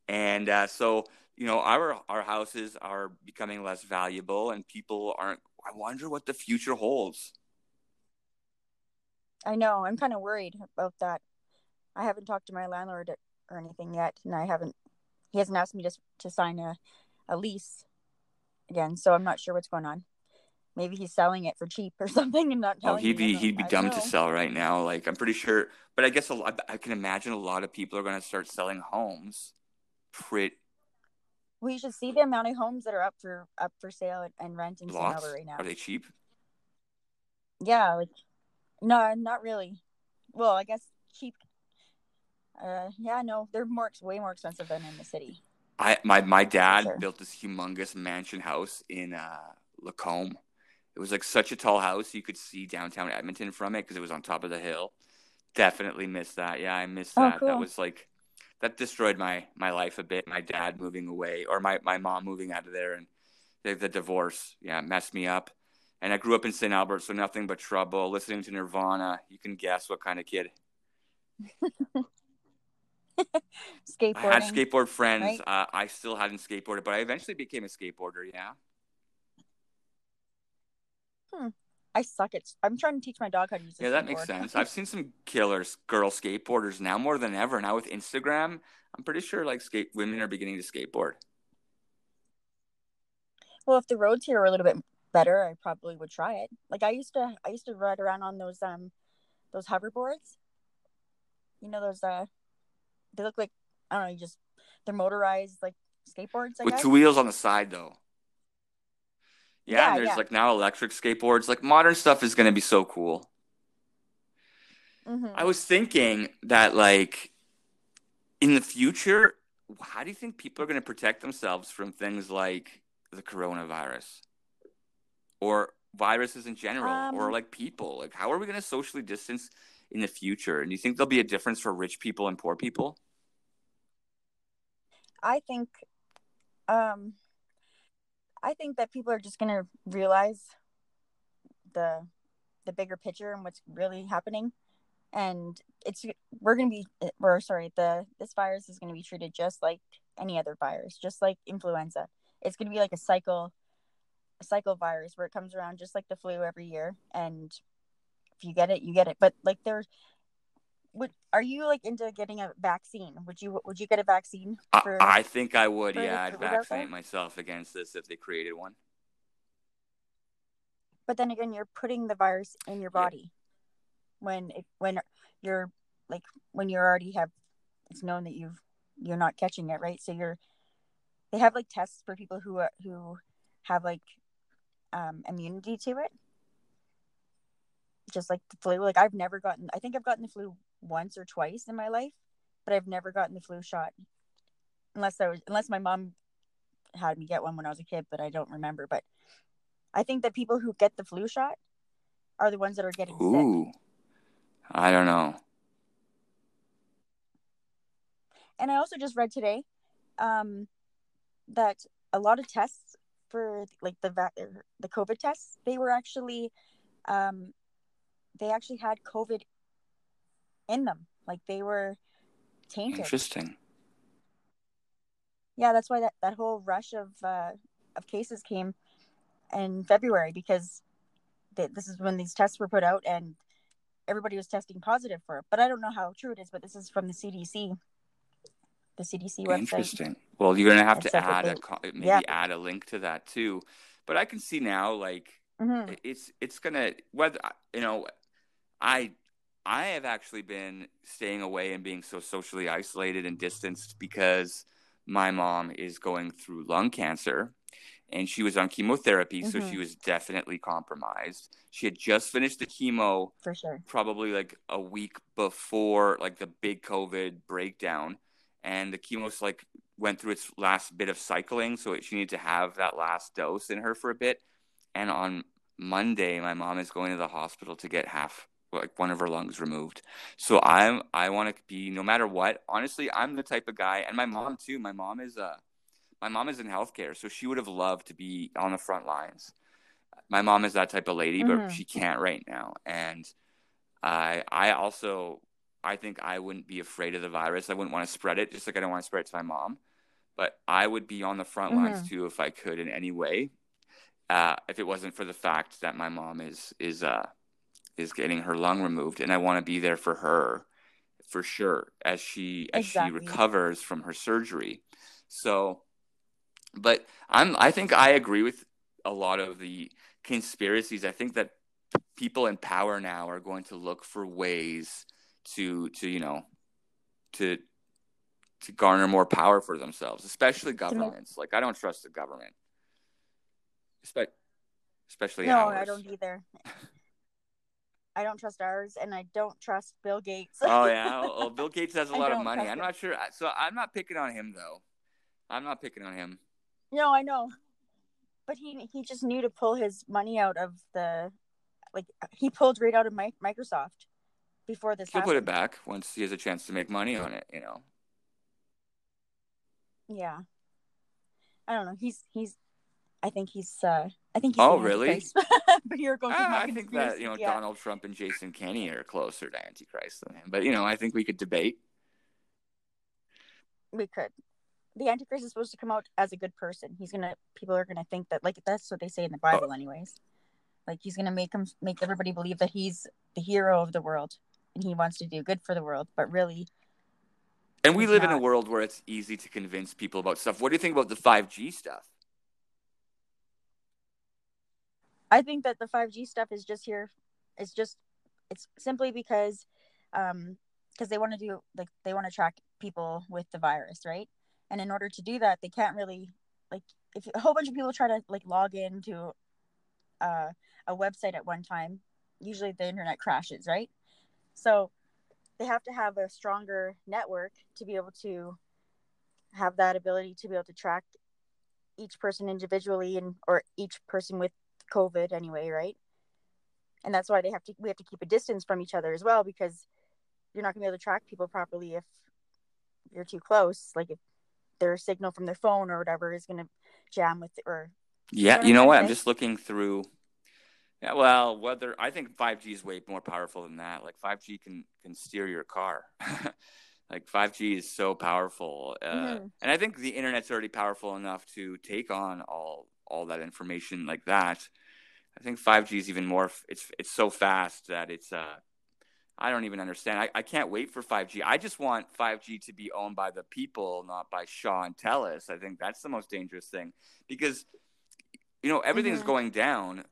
and uh, so you know our our houses are becoming less valuable, and people aren't. I wonder what the future holds. I know. I'm kind of worried about that. I haven't talked to my landlord or anything yet, and I haven't. He hasn't asked me to to sign a a lease again, so I'm not sure what's going on maybe he's selling it for cheap or something and not oh, telling. Oh, he'd be he'd be dumb to sell right now. Like I'm pretty sure, but I guess a lot, I can imagine a lot of people are going to start selling homes. Pretty. We should see the amount of homes that are up for up for sale and, and rent in. Albert right now. Are they cheap? Yeah, like no, not really. Well, I guess cheap. Uh, yeah, no, they're more way more expensive than in the city. I my my dad sure. built this humongous mansion house in uh Lacombe it was like such a tall house you could see downtown Edmonton from it because it was on top of the hill. Definitely missed that. Yeah, I missed oh, that. Cool. That was like that destroyed my my life a bit. My dad moving away or my my mom moving out of there and the, the divorce. Yeah, messed me up. And I grew up in St. Albert, so nothing but trouble. Listening to Nirvana, you can guess what kind of kid. Skateboarding. I had skateboard friends. Right? Uh, I still hadn't skateboarded, but I eventually became a skateboarder. Yeah. Hmm. I suck at. I'm trying to teach my dog how to use. Yeah, that makes sense. I've seen some killer girl skateboarders now more than ever. Now with Instagram, I'm pretty sure like skate women are beginning to skateboard. Well, if the roads here are a little bit better, I probably would try it. Like I used to, I used to ride around on those um, those hoverboards. You know those uh, they look like I don't know, you just they're motorized like skateboards. I with guess. two wheels on the side though. Yeah, yeah there's yeah. like now electric skateboards. Like modern stuff is going to be so cool. Mm-hmm. I was thinking that like in the future, how do you think people are going to protect themselves from things like the coronavirus or viruses in general um, or like people? Like how are we going to socially distance in the future? And do you think there'll be a difference for rich people and poor people? I think um I think that people are just going to realize the the bigger picture and what's really happening. And it's we're going to be we're sorry the this virus is going to be treated just like any other virus just like influenza. It's going to be like a cycle a cycle virus where it comes around just like the flu every year. And if you get it you get it. But like there's would are you like into getting a vaccine? Would you would you get a vaccine? For, I, I think I would. Yeah, I'd vaccinate myself against this if they created one. But then again, you're putting the virus in your body yeah. when it, when you're like when you already have it's known that you've you're not catching it right. So you're they have like tests for people who are who have like um, immunity to it just like the flu like i've never gotten i think i've gotten the flu once or twice in my life, but I've never gotten the flu shot unless I was unless my mom had me get one when I was a kid, but I don't remember. But I think that people who get the flu shot are the ones that are getting Ooh. sick. I don't know. And I also just read today um, that a lot of tests for like the the COVID tests, they were actually um, they actually had COVID in them. Like they were tainted. Interesting. Yeah, that's why that, that whole rush of uh, of cases came in February because th- this is when these tests were put out and everybody was testing positive for it. But I don't know how true it is, but this is from the CDC. the CDC website. Interesting. Well, you're gonna have to add a maybe yeah. add a link to that too. But I can see now, like hmm it's it's gonna whether you know, I I have actually been staying away and being so socially isolated and distanced because my mom is going through lung cancer and she was on chemotherapy, so Mhm. she was definitely compromised. She had just finished the chemo For sure. probably like a week before like the big COVID breakdown, and the chemo's like went through its last bit of cycling, so she needed to have that last dose in her for a bit. And on Monday, my mom is going to the hospital to get half like one of her lungs removed. So I'm I want to be no matter what. Honestly, I'm the type of guy, and my mom too. My mom is uh my mom is in healthcare, so she would have loved to be on the front lines. My mom is that type of lady, but Mhm. she can't right now, and I I also I think I wouldn't be afraid of the virus. I wouldn't want to spread it, just like I don't want to spread it to my mom. But I would be on the front lines too if I could in any way. Uh, if it wasn't for the fact that my mom is is uh is getting her lung removed, and I want to be there for her for sure as she as Exactly. she recovers from her surgery. So, but I'm I think I agree with a lot of the conspiracies. I think that people in power now are going to look for ways to to you know to to garner more power for themselves, especially governments. Like I don't trust the government, Espe- especially No, ours. I don't either. I don't trust ours, and I don't trust Bill Gates. oh yeah, well, Bill Gates has a lot of money. I'm him. not sure. So I'm not picking on him though. I'm not picking on him. no, I know, but he he just knew to pull his money out of the, like he pulled right out of Mi- Microsoft before this He'll happened. put it back once he has a chance to make money on it. You know. Yeah, I don't know. He's he's. I think he's. uh I think he's. Oh, really? But you're going. Ah, I think that you know yeah. Donald Trump and Jason Kenney are closer to Antichrist than him. But you know, I think we could debate. we could. The Antichrist is supposed to come out as a good person. He's gonna. People are gonna think that like that's what they say in the Bible, anyways. Like he's gonna make him make everybody believe that he's the hero of the world and he wants to do good for the world. But really, And we live in a world where it's easy to convince people about stuff. What do you think about the 5G stuff? I think that the five G stuff is just here. It's just it's simply because, um, because they want to do like they want to track people with the virus, right? And in order to do that, they can't really like if a whole bunch of people try to like log into uh, a website at one time, usually the internet crashes, right? So they have to have a stronger network to be able to have that ability to be able to track each person individually and or each person with COVID anyway, right? And that's why they have to we have to keep a distance from each other as well because you're not gonna be able to track people properly if you're too close. Like if their signal from their phone or whatever is gonna jam with or Yeah, you know what? I'm just looking through. Yeah, well, whether I think 5G is way more powerful than that. Like 5G can can steer your car. like 5G is so powerful, uh, Mhm. and I think the internet's already powerful enough to take on all all that information like that. I think 5G is even more. It's it's so fast that it's. Uh, I don't even understand. I, I can't wait for 5G. I just want 5G to be owned by the people, not by Shaw and Telus. I think that's the most dangerous thing because you know everything's Mhm. going down,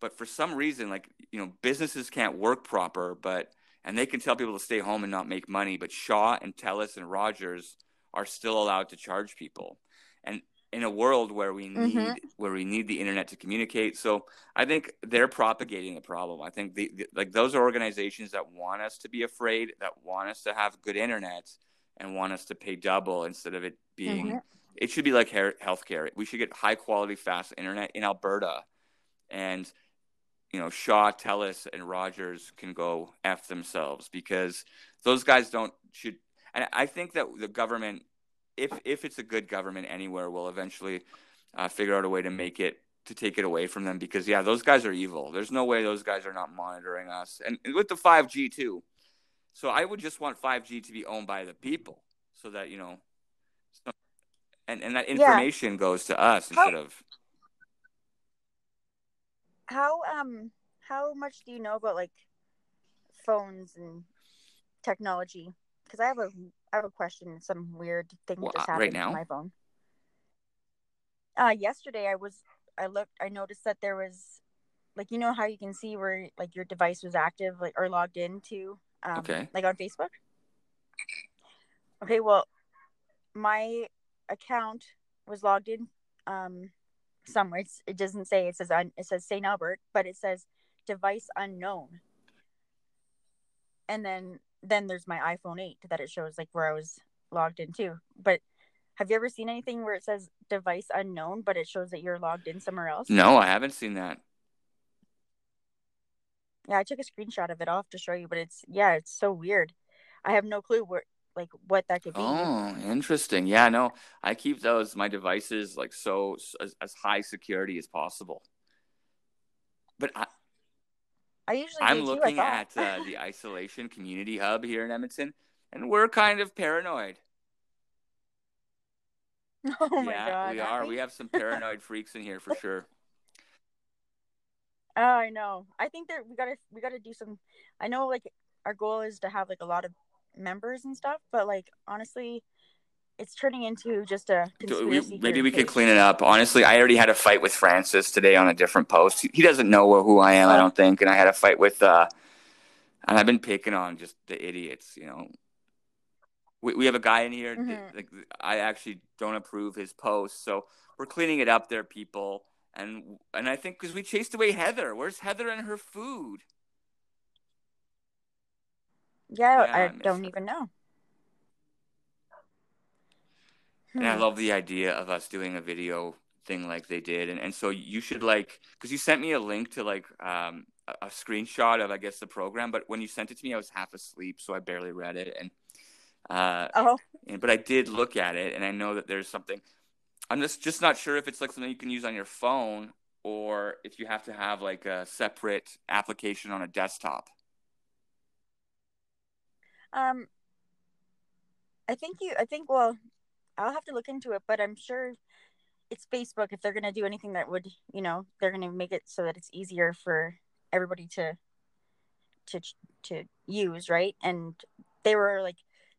but for some reason, like you know, businesses can't work proper, but and they can tell people to stay home and not make money, but Shaw and Telus and Rogers are still allowed to charge people. And in a world where we need Mhm. where we need the internet to communicate, so I think they're propagating the problem. I think the, the like those are organizations that want us to be afraid, that want us to have good internet, and want us to pay double instead of it being. Mhm. It should be like healthcare. We should get high quality, fast internet in Alberta, and you know Shaw, Telus, and Rogers can go f themselves because those guys don't should. And I think that the government, if if it's a good government anywhere, will eventually uh, figure out a way to make it to take it away from them because yeah, those guys are evil. There's no way those guys are not monitoring us, and with the 5G too. So I would just want 5G to be owned by the people, so that you know, and and that Yeah. information goes to us How- instead of. How um how much do you know about like phones and technology? Because I have a I have a question. Some weird thing Well, just uh, happened right to now? my phone. Uh, yesterday I was I looked I noticed that there was like you know how you can see where like your device was active like or logged into um Okay. like on Facebook. Okay, well, my account was logged in um somewhere. It's, it doesn't say it says un, it says St. Albert, but it says device unknown. And then then there's my iPhone 8 that it shows like where I was logged into. But have you ever seen anything where it says device unknown but it shows that you're logged in somewhere else? No, I haven't seen that. Yeah, I took a screenshot of it. I'll have to show you, but it's yeah, it's so weird. I have no clue where like what that could be. Oh, interesting. Yeah, no, I keep those my devices like so as, as high security as possible. But I, I usually I'm too, looking at uh, the isolation community hub here in Edmonton, and we're kind of paranoid. oh my yeah, god. we are. We have some paranoid freaks in here for sure. Oh, I know. I think that we gotta we gotta do some. I know, like our goal is to have like a lot of members and stuff, but like honestly, it's turning into just a Do we- maybe we could clean it up. Honestly, I already had a fight with Francis today on a different post. He- He doesn't know who I am, I Oh. don't think, and I had a fight with. uh And I've been picking on just the idiots, you know. We we have a guy in here. that- Mhm. like, I actually don't approve his posts, so we're cleaning it up there, people. And and I think because we chased away Heather. Where's Heather and her food? Yeah, Yeah, I I don't her. even know. And I Hmm. love the idea of us doing a video thing like they did. And, and so you should like, because you sent me a link to like um, a, a screenshot of, I guess, the program. But when you sent it to me, I was half asleep, so I barely read it. And, uh, Oh, and but I did look at it, and I know that there's something. I'm just just not sure if it's like something you can use on your phone or if you have to have like a separate application on a desktop. um, I think you. I think well, I'll have to look into it, but I'm sure it's Facebook. If they're gonna do anything that would, you know, they're gonna make it so that it's easier for everybody to to to use, right? And they were like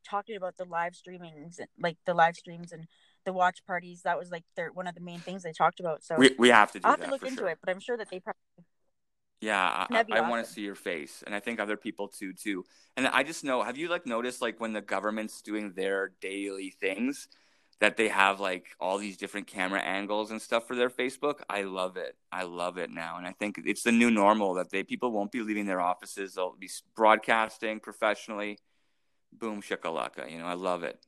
talking about the live streamings, like the live streams and the watch parties. That was like their one of the main things they talked about. So We we have to I'll have to look into sure. it, but I'm sure that they probably. Yeah, I, I, want to see your face, and I think other people too too. And I just know, have you like noticed like when the government's doing their daily things, that they have like all these different camera angles and stuff for their Facebook? I love it. I love it now, and I think it's the new normal that they people won't be leaving their offices; they'll be broadcasting professionally. Boom shakalaka, you know, I love it.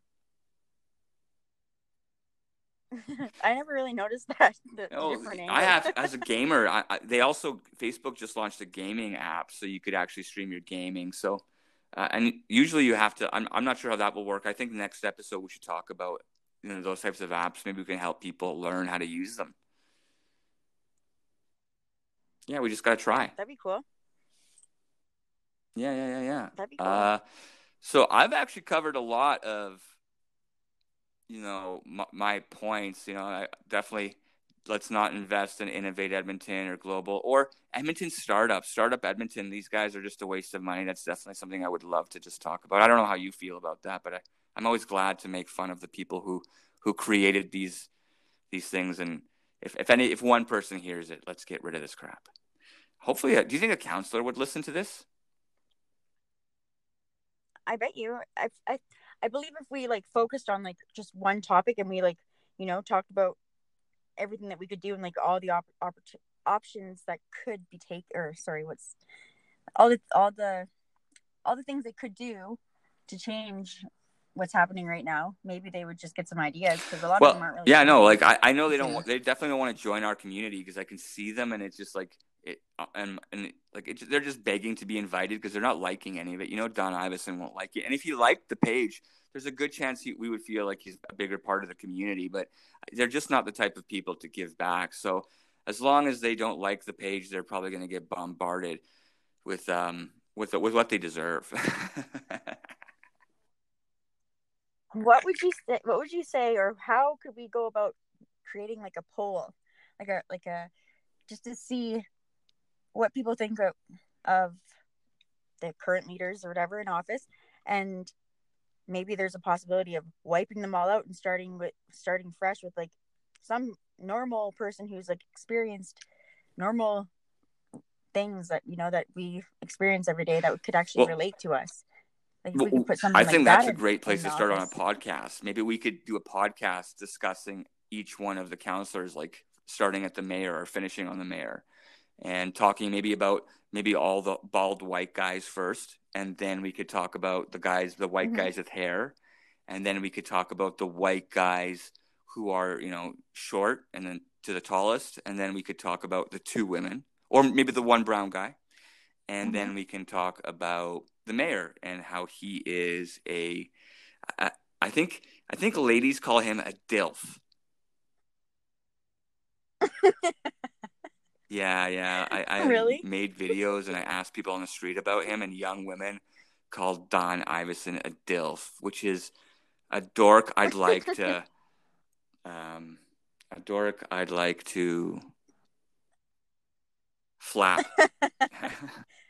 I never really noticed that. The, the Oh, I have as a gamer. I, I, they also Facebook just launched a gaming app, so you could actually stream your gaming. So, uh, and usually you have to. I'm I'm not sure how that will work. I think next episode we should talk about you know those types of apps. Maybe we can help people learn how to use them. Yeah, we just gotta try. That'd be cool. Yeah, yeah, yeah, yeah. That'd be cool. Uh, so I've actually covered a lot of, you know, my, my points. You know, I definitely let's not invest in Innovate Edmonton or Global or Edmonton Startup. Startup Edmonton. These guys are just a waste of money. That's definitely something I would love to just talk about. I don't know how you feel about that, but I, I'm always glad to make fun of the people who who created these these things. And if if any if one person hears it, let's get rid of this crap. Hopefully, uh, do you think a counselor would listen to this? I bet you. I, I I believe if we like focused on like just one topic and we like you know talked about everything that we could do and like all the op- oppor- options that could be take or sorry what's all the all the all the things they could do to change what's happening right now maybe they would just get some ideas because a lot of them aren't really yeah, no, like I, I know they don't. Want They definitely don't want to join our community because I can see them, and it's just like it, uh, and and like it, they're just begging to be invited because they're not liking any of it. You know, Don Iveson won't like it, and if he liked the page, there's a good chance he, we would feel like he's a bigger part of the community. But they're just not the type of people to give back. So as long as they don't like the page, they're probably going to get bombarded with um with with what they deserve. what would you say what would you say or how could we go about creating like a poll like a like a just to see what people think of, of the current leaders or whatever in office and maybe there's a possibility of wiping them all out and starting with starting fresh with like some normal person who's like experienced normal things that you know that we experience every day that could actually well, relate to us. Like well, we put something I think like that's that a great place to start office. on a podcast. Maybe we could do a podcast discussing each one of the counselors, like starting at the mayor or finishing on the mayor, and talking maybe about maybe all the bald white guys first, and then we could talk about the guys, the white mm-hmm. guys with hair, and then we could talk about the white guys who are you know short, and then to the tallest, and then we could talk about the two women, or maybe the one brown guy, and mm-hmm. then we can talk about the mayor and how he is a. I, I think I think ladies call him a dilf. yeah, yeah. I, I really made videos and I asked people on the street about him, and young women called Don Iveson a dilf, which is a dork I'd like to. um, a dork I'd like to flap.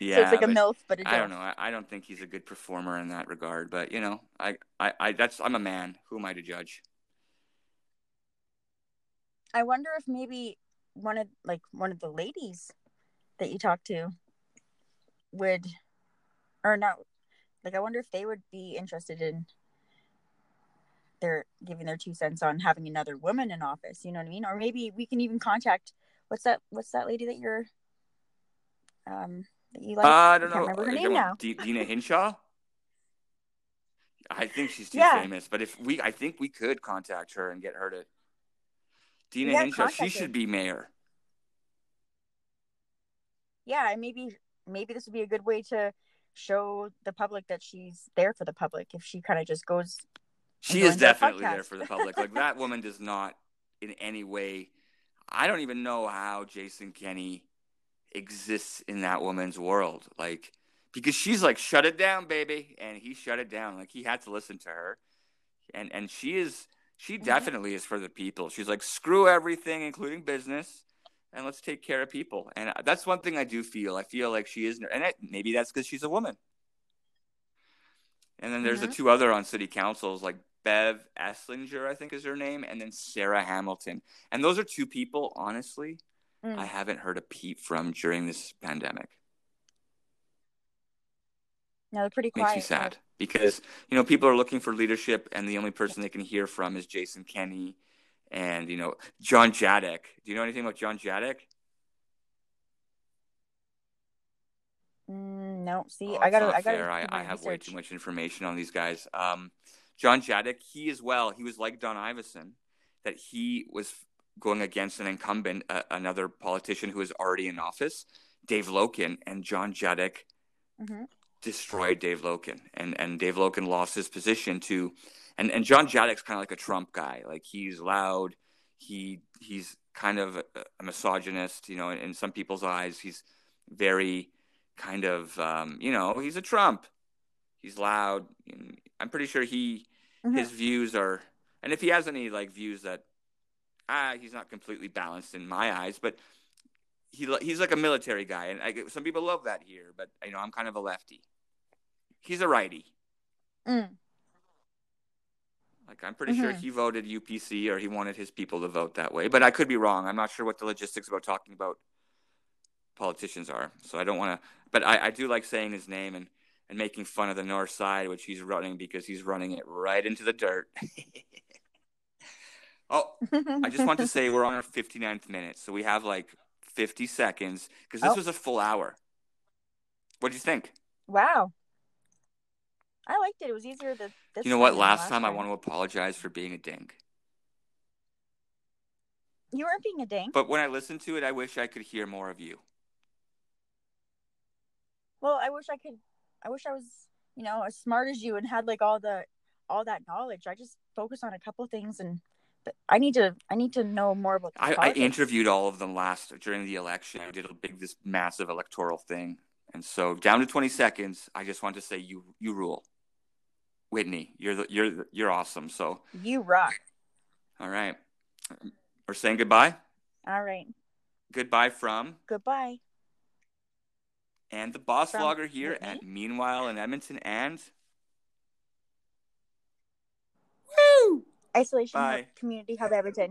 yeah, so it's like a milf, but I don't know. I, I, don't think he's a good performer in that regard. But you know, I, I, I, that's I'm a man. Who am I to judge? I wonder if maybe one of like one of the ladies that you talked to would, or not, like I wonder if they would be interested in their giving their two cents on having another woman in office. You know what I mean? Or maybe we can even contact what's that? What's that lady that you're um that you like? Uh, I don't I know. Remember her name now. D- Deena Hinshaw. I think she's too yeah. famous, but if we, I think we could contact her and get her to. Deena yeah, Hinshaw, she should be mayor. Yeah, maybe maybe this would be a good way to show the public that she's there for the public if she kind of just goes she is definitely there for the public. Like that woman does not in any way. I don't even know how Jason Kenney exists in that woman's world. Like because she's like shut it down, baby, and he shut it down. Like he had to listen to her, and and she is she mm-hmm. definitely is for the people. She's like screw everything, including business, and let's take care of people. And that's one thing I do feel. I feel like she is, and maybe that's because she's a woman. And then there's mm-hmm. the two other on city councils, like Bev Esslinger, I think is her name, and then Sarah Hamilton. And those are two people, honestly, mm. I haven't heard a peep from during this pandemic. No, they're pretty quiet. Makes me sad because you know people are looking for leadership, and the only person they can hear from is Jason Kenney, and you know Jon Dziadyk. Do you know anything about Jon Dziadyk? Mm, no, see, oh, I gotta, I gotta. I, I have way too much information on these guys. Um, Jon Dziadyk, he as well, he was like Don Iveson, that he was going against an incumbent, uh, another politician who was already in office, Dave Loken, and Jon Dziadyk mm-hmm. destroyed Dave Loken, and and Dave Loken lost his position to, and and Jon Dziadyk's kind of like a Trump guy, like he's loud, he he's kind of a, a misogynist, you know, in, in, some people's eyes, he's very kind of, um, you know, he's a Trump, he's loud. I'm pretty sure he mm-hmm. his views are, and if he has any like views that, ah, he's not completely balanced in my eyes, but he he's like a military guy, and I, some people love that here, but you know I'm kind of a lefty. He's a righty. Mm. Like I'm pretty mm-hmm. sure he voted UPC or he wanted his people to vote that way, but I could be wrong. I'm not sure what the logistics about talking about politicians are, so I don't want to. But I, I do like saying his name and and making fun of the north side, which he's running because he's running it right into the dirt. oh, I just want to say we're on our 59th minute, so we have like 50 seconds because this oh. was a full hour. What do you think? Wow. I liked it. It was easier to. you know what? Last, last time, time, I want to apologize for being a dink. You weren't being a dink. But when I listened to it, I wish I could hear more of you. Well, I wish I could I wish I was, you know, as smart as you and had like all the all that knowledge. I just focus on a couple things and I need to I need to know more about I, I, interviewed all of them last during the election. I did a big this massive electoral thing. And so down to 20 seconds, I just want to say you you rule. Whitney, you're the, you're the, you're awesome. So You rock. All right. We're saying goodbye? All right. Goodbye from Goodbye. And the boss From vlogger here Whitney. at Meanwhile in Edmonton and Woo! Isolation. Hub, Community Hub Edmonton.